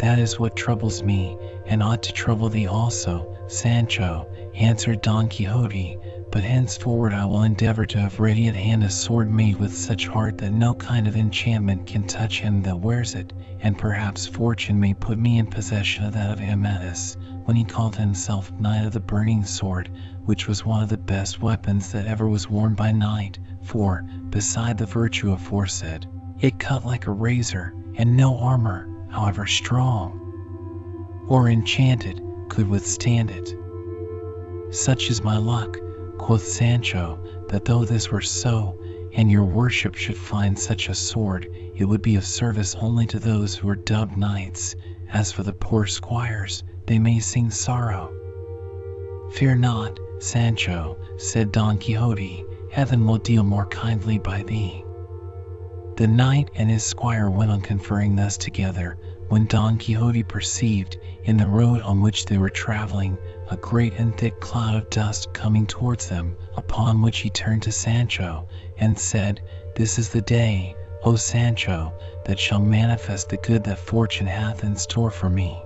That is what troubles me, and ought to trouble thee also, Sancho, answered Don Quixote, but henceforward I will endeavor to have ready at hand a sword made with such heart that no kind of enchantment can touch him that wears it, and perhaps fortune may put me in possession of that of Amadis, when he called himself Knight of the Burning Sword, which was one of the best weapons that ever was worn by knight, for, beside the virtue aforesaid, it cut like a razor, and no armor, however strong or enchanted, could withstand it. Such is my luck, quoth Sancho, that though this were so, and your worship should find such a sword, it would be of service only to those who are dubbed knights. As for the poor squires, they may sing sorrow. Fear not, Sancho, said Don Quixote, heaven will deal more kindly by thee. The knight and his squire went on conferring thus together, when Don Quixote perceived, in the road on which they were traveling, a great and thick cloud of dust coming towards them, upon which he turned to Sancho, and said, This is the day, O Sancho, that shall manifest the good that fortune hath in store for me.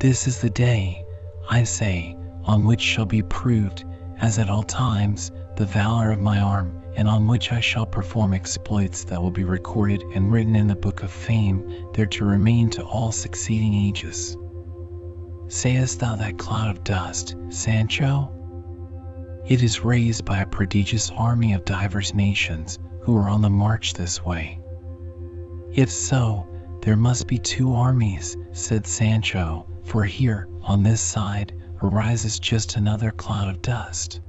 This is the day, I say, on which shall be proved, as at all times, the valor of my arm, and on which I shall perform exploits that will be recorded and written in the book of fame, there to remain to all succeeding ages. Sayest thou that cloud of dust, Sancho? It is raised by a prodigious army of divers nations who are on the march this way. If so, there must be two armies, said Sancho, for here, on this side, arises just another cloud of dust.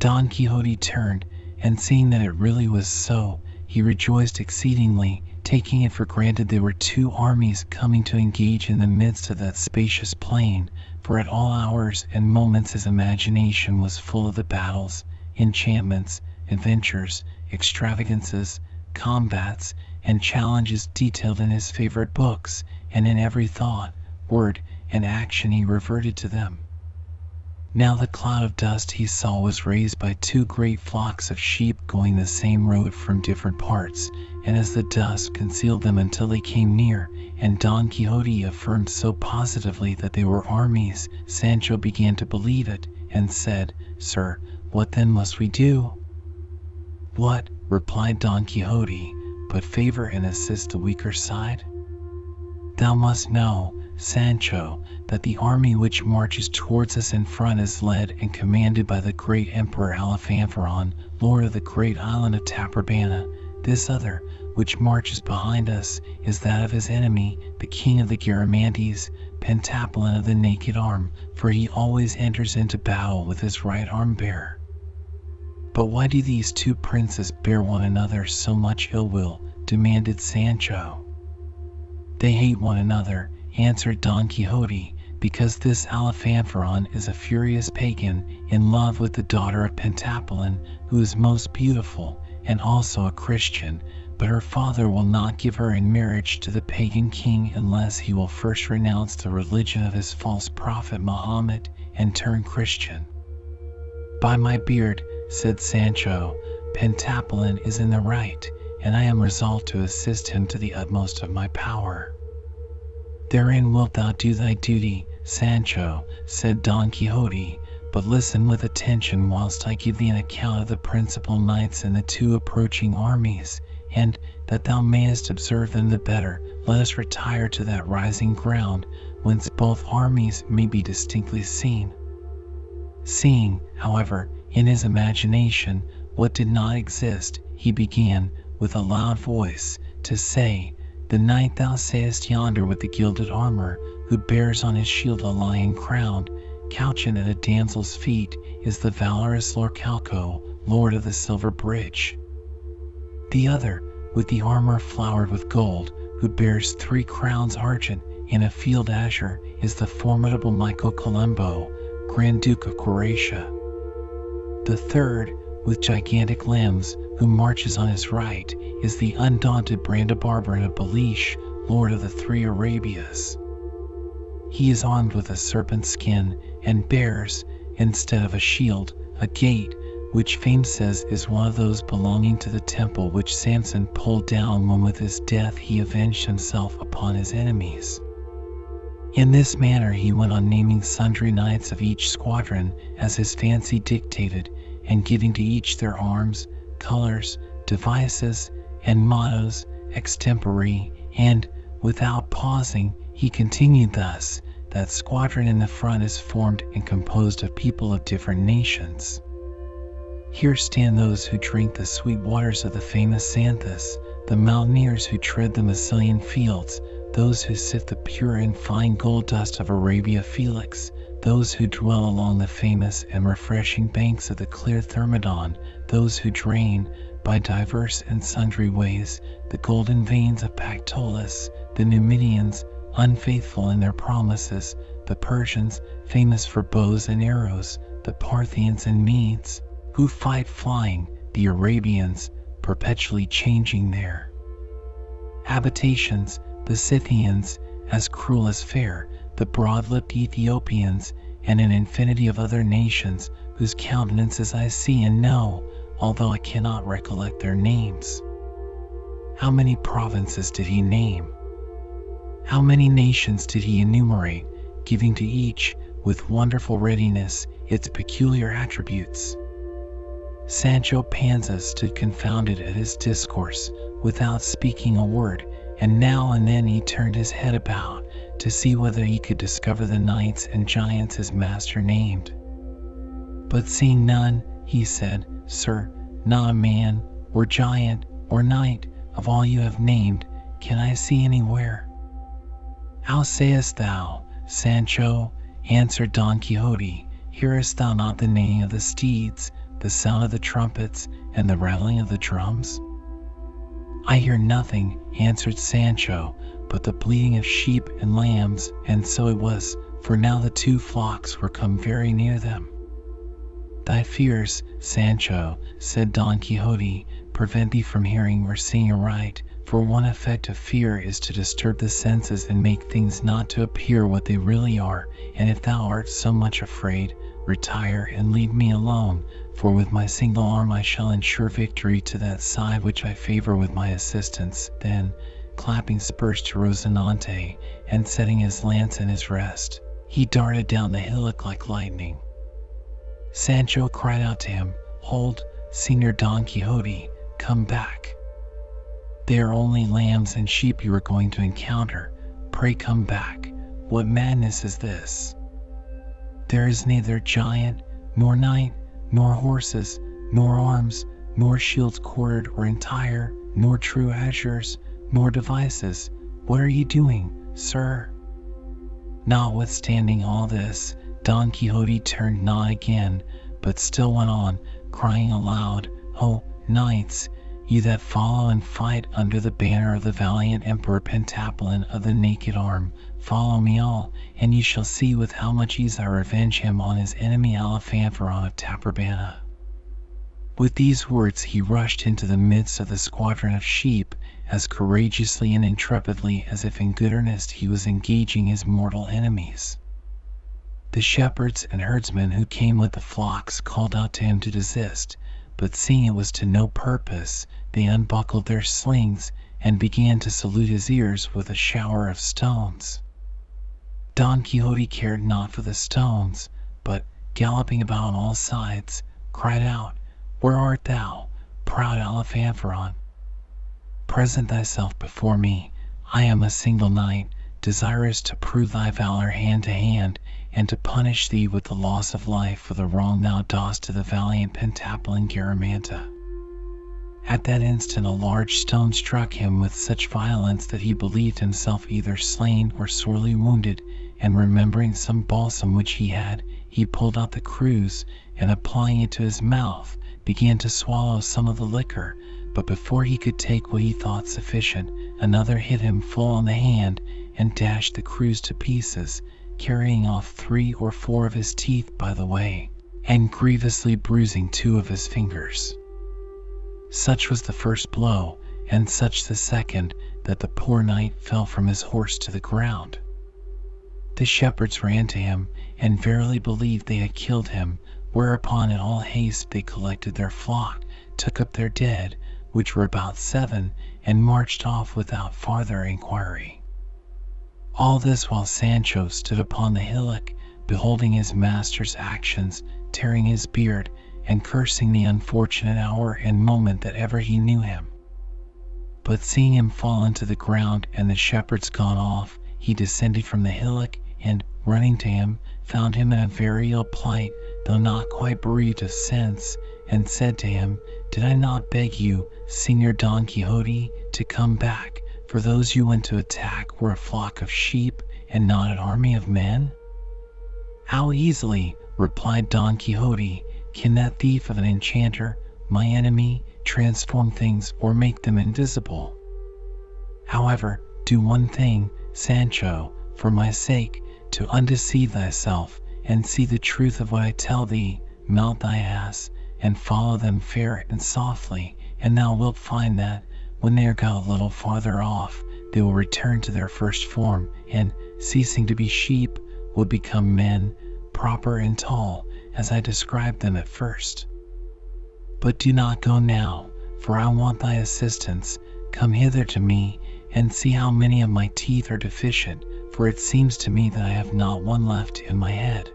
Don Quixote turned, and seeing that it really was so, he rejoiced exceedingly, taking it for granted there were two armies coming to engage in the midst of that spacious plain, for at all hours and moments his imagination was full of the battles, enchantments, adventures, extravagances, combats, and challenges detailed in his favorite books, and in every thought, word, and action he reverted to them. Now the cloud of dust he saw was raised by two great flocks of sheep going the same road from different parts, and as the dust concealed them until they came near, and Don Quixote affirmed so positively that they were armies, Sancho began to believe it, and said, Sir, what then must we do? What, replied Don Quixote, but favor and assist the weaker side? Thou must know, Sancho, that the army which marches towards us in front is led and commanded by the great Emperor Alifanfaron, lord of the great island of Taprobana. This other, which marches behind us, is that of his enemy, the king of the Garamantes, Pentapolin of the naked arm, for he always enters into battle with his right arm bare. But why do these two princes bear one another so much ill will? demanded Sancho. They hate one another, answered Don Quixote, because this Alifanfaron is a furious pagan in love with the daughter of Pentapolin, who is most beautiful, and also a Christian, but her father will not give her in marriage to the pagan king unless he will first renounce the religion of his false prophet Mahomet and turn Christian. By my beard, said Sancho, Pentapolin is in the right, and I am resolved to assist him to the utmost of my power. Therein wilt thou do thy duty, Sancho, said Don Quixote, but listen with attention whilst I give thee an account of the principal knights and the two approaching armies, and, that thou mayest observe them the better, let us retire to that rising ground, whence both armies may be distinctly seen. Seeing, however, in his imagination, what did not exist, he began, with a loud voice, to say the knight thou sayest yonder with the gilded armor, who bears on his shield a lion crowned, couching at a damsel's feet, is the valorous Laurcalco, lord of the Silver Bridge. The other, with the armor flowered with gold, who bears three crowns argent and a field azure, is the formidable Micocolembo, Grand Duke of Croatia. The third, with gigantic limbs, who marches on his right, is the undaunted Brandabarbarin of Belish, lord of the three Arabias. He is armed with a serpent skin, and bears, instead of a shield, a gate, which fame says is one of those belonging to the temple which Samson pulled down when with his death he avenged himself upon his enemies. In this manner he went on naming sundry knights of each squadron as his fancy dictated, and giving to each their arms, colors, devices, and mottos extempore, and, without pausing, he continued thus that squadron in the front is formed and composed of people of different nations. Here stand those who drink the sweet waters of the famous Xanthus, the mountaineers who tread the Massilian fields, those who sift the pure and fine gold dust of Arabia Felix, those who dwell along the famous and refreshing banks of the clear Thermodon, those who drain, by diverse and sundry ways, the golden veins of Pactolus, the Numidians, unfaithful in their promises, the Persians, famous for bows and arrows, the Parthians and Medes, who fight flying, the Arabians, perpetually changing their habitations, the Scythians, as cruel as fair, the broad-lipped Ethiopians, and an infinity of other nations, whose countenances I see and know, although I cannot recollect their names. How many provinces did he name? How many nations did he enumerate? giving to each, with wonderful readiness, its peculiar attributes. Sancho Panza stood confounded at his discourse, without speaking a word, and now and then he turned his head about to see whether he could discover the knights and giants his master named. But seeing none, he said, Sir, not a man, or giant, or knight, of all you have named, can I see anywhere. How sayest thou, Sancho? answered Don Quixote. Hearest thou not the neighing of the steeds, the sound of the trumpets, and the rattling of the drums? I hear nothing, answered Sancho, but the bleating of sheep and lambs, and so it was, for now the two flocks were come very near them. Thy fears, Sancho, said Don Quixote, prevent thee from hearing or seeing aright, for one effect of fear is to disturb the senses and make things not to appear what they really are, and if thou art so much afraid, retire and leave me alone, for with my single arm I shall ensure victory to that side which I favor with my assistance. Then, clapping spurs to Rozinante, and setting his lance in his rest, he darted down the hillock like lightning. Sancho cried out to him, Hold, Señor Don Quixote, come back. They are only lambs and sheep you are going to encounter. Pray come back. What madness is this? There is neither giant, nor knight, nor horses, nor arms, nor shields quartered or entire, nor true azures, nor devices. What are you doing, sir? Notwithstanding all this, Don Quixote turned not again, but still went on, crying aloud, Oh, knights, Ye that follow and fight under the banner of the valiant Emperor Pentapolin of the Naked Arm, follow me all, and ye shall see with how much ease I revenge him on his enemy Alifanfaron of Taprobana. With these words he rushed into the midst of the squadron of sheep as courageously and intrepidly as if in good earnest he was engaging his mortal enemies. The shepherds and herdsmen who came with the flocks called out to him to desist, but seeing it was to no purpose, they unbuckled their slings and began to salute his ears with a shower of stones. Don Quixote cared not for the stones, but, galloping about on all sides, cried out, Where art thou, proud Alifanfaron? Present thyself before me. I am a single knight, desirous to prove thy valor hand to hand, and to punish thee with the loss of life for the wrong thou dost to the valiant Pentapolin Garamanta. At that instant a large stone struck him with such violence that he believed himself either slain or sorely wounded, and remembering some balsam which he had, he pulled out the cruse, and applying it to his mouth, began to swallow some of the liquor, but before he could take what he thought sufficient, another hit him full on the hand, and dashed the cruse to pieces, carrying off three or four of his teeth by the way, and grievously bruising two of his fingers. Such was the first blow, and such the second, that the poor knight fell from his horse to the ground. The shepherds ran to him, and verily believed they had killed him, whereupon in all haste they collected their flock, took up their dead, which were about seven, and marched off without farther inquiry. All this while Sancho stood upon the hillock, beholding his master's actions, tearing his beard, and cursing the unfortunate hour and moment that ever he knew him. But seeing him fall into the ground and the shepherds gone off, he descended from the hillock, and, running to him, found him in a very ill plight, though not quite bereaved of sense, and said to him, Did I not beg you, Señor Don Quixote, to come back, for those you went to attack were a flock of sheep, and not an army of men? How easily, replied Don Quixote, can that thief of an enchanter, my enemy, transform things or make them invisible? However, do one thing, Sancho, for my sake, to undeceive thyself, and see the truth of what I tell thee, mount thy ass, and follow them fair and softly, and thou wilt find that, when they are got a little farther off, they will return to their first form, and, ceasing to be sheep, will become men, proper and tall, as I described them at first. But do not go now, for I want thy assistance. Come hither to me, and see how many of my teeth are deficient, for it seems to me that I have not one left in my head.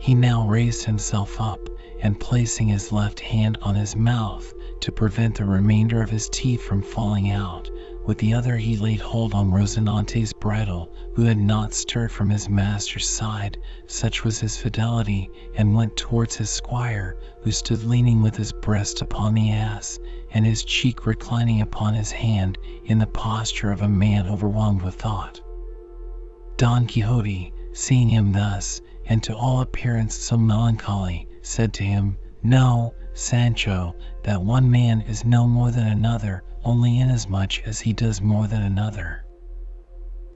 He now raised himself up, and placing his left hand on his mouth to prevent the remainder of his teeth from falling out, with the other he laid hold on Rosinante's bridle, who had not stirred from his master's side, such was his fidelity, and went towards his squire, who stood leaning with his breast upon the ass, and his cheek reclining upon his hand, in the posture of a man overwhelmed with thought. Don Quixote, seeing him thus, and to all appearance so melancholy, said to him, Know, Sancho, that one man is no more than another only inasmuch as he does more than another.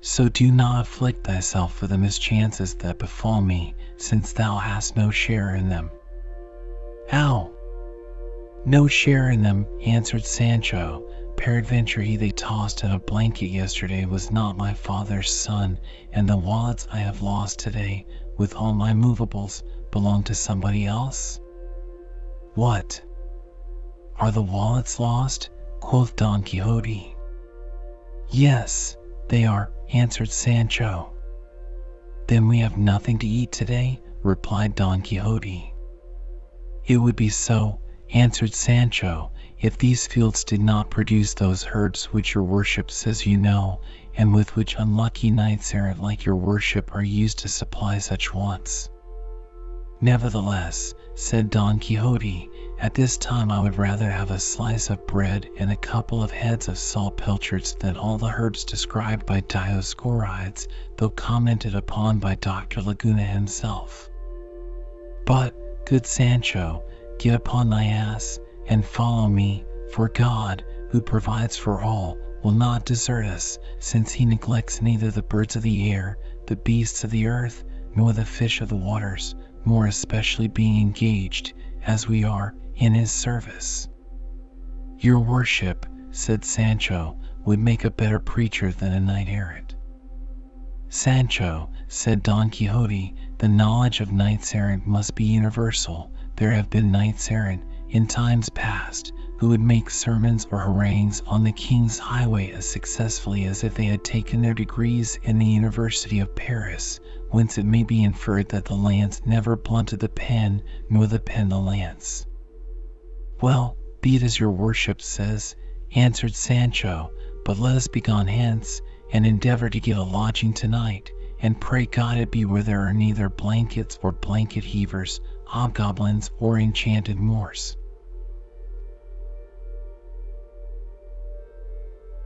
So do not afflict thyself for the mischances that befall me, since thou hast no share in them. How? No share in them, answered Sancho. Peradventure he they tossed in a blanket yesterday was not my father's son, and the wallets I have lost today, with all my movables, belong to somebody else? What? Are the wallets lost? quoth Don Quixote. Yes, they are, answered Sancho. Then we have nothing to eat today, replied Don Quixote. It would be so, answered Sancho, if these fields did not produce those herbs which your worship says you know, and with which unlucky knights errant like your worship are used to supply such wants. Nevertheless, said Don Quixote, at this time I would rather have a slice of bread and a couple of heads of salt pilchards than all the herbs described by Dioscorides, though commented upon by Dr. Laguna himself. But, good Sancho, get upon thy ass, and follow me, for God, who provides for all, will not desert us, since he neglects neither the birds of the air, the beasts of the earth, nor the fish of the waters, more especially being engaged, as we are, in his service. Your worship, said Sancho, would make a better preacher than a knight errant. Sancho, said Don Quixote, the knowledge of knights errant must be universal. There have been knights errant, in times past, who would make sermons or harangues on the king's highway as successfully as if they had taken their degrees in the University of Paris, whence it may be inferred that the lance never blunted the pen, nor the pen the lance. Well, be it as your worship says, answered Sancho, but let us be gone hence, and endeavor to get a lodging tonight, and pray God it be where there are neither blankets or blanket heavers, hobgoblins, or enchanted Moors.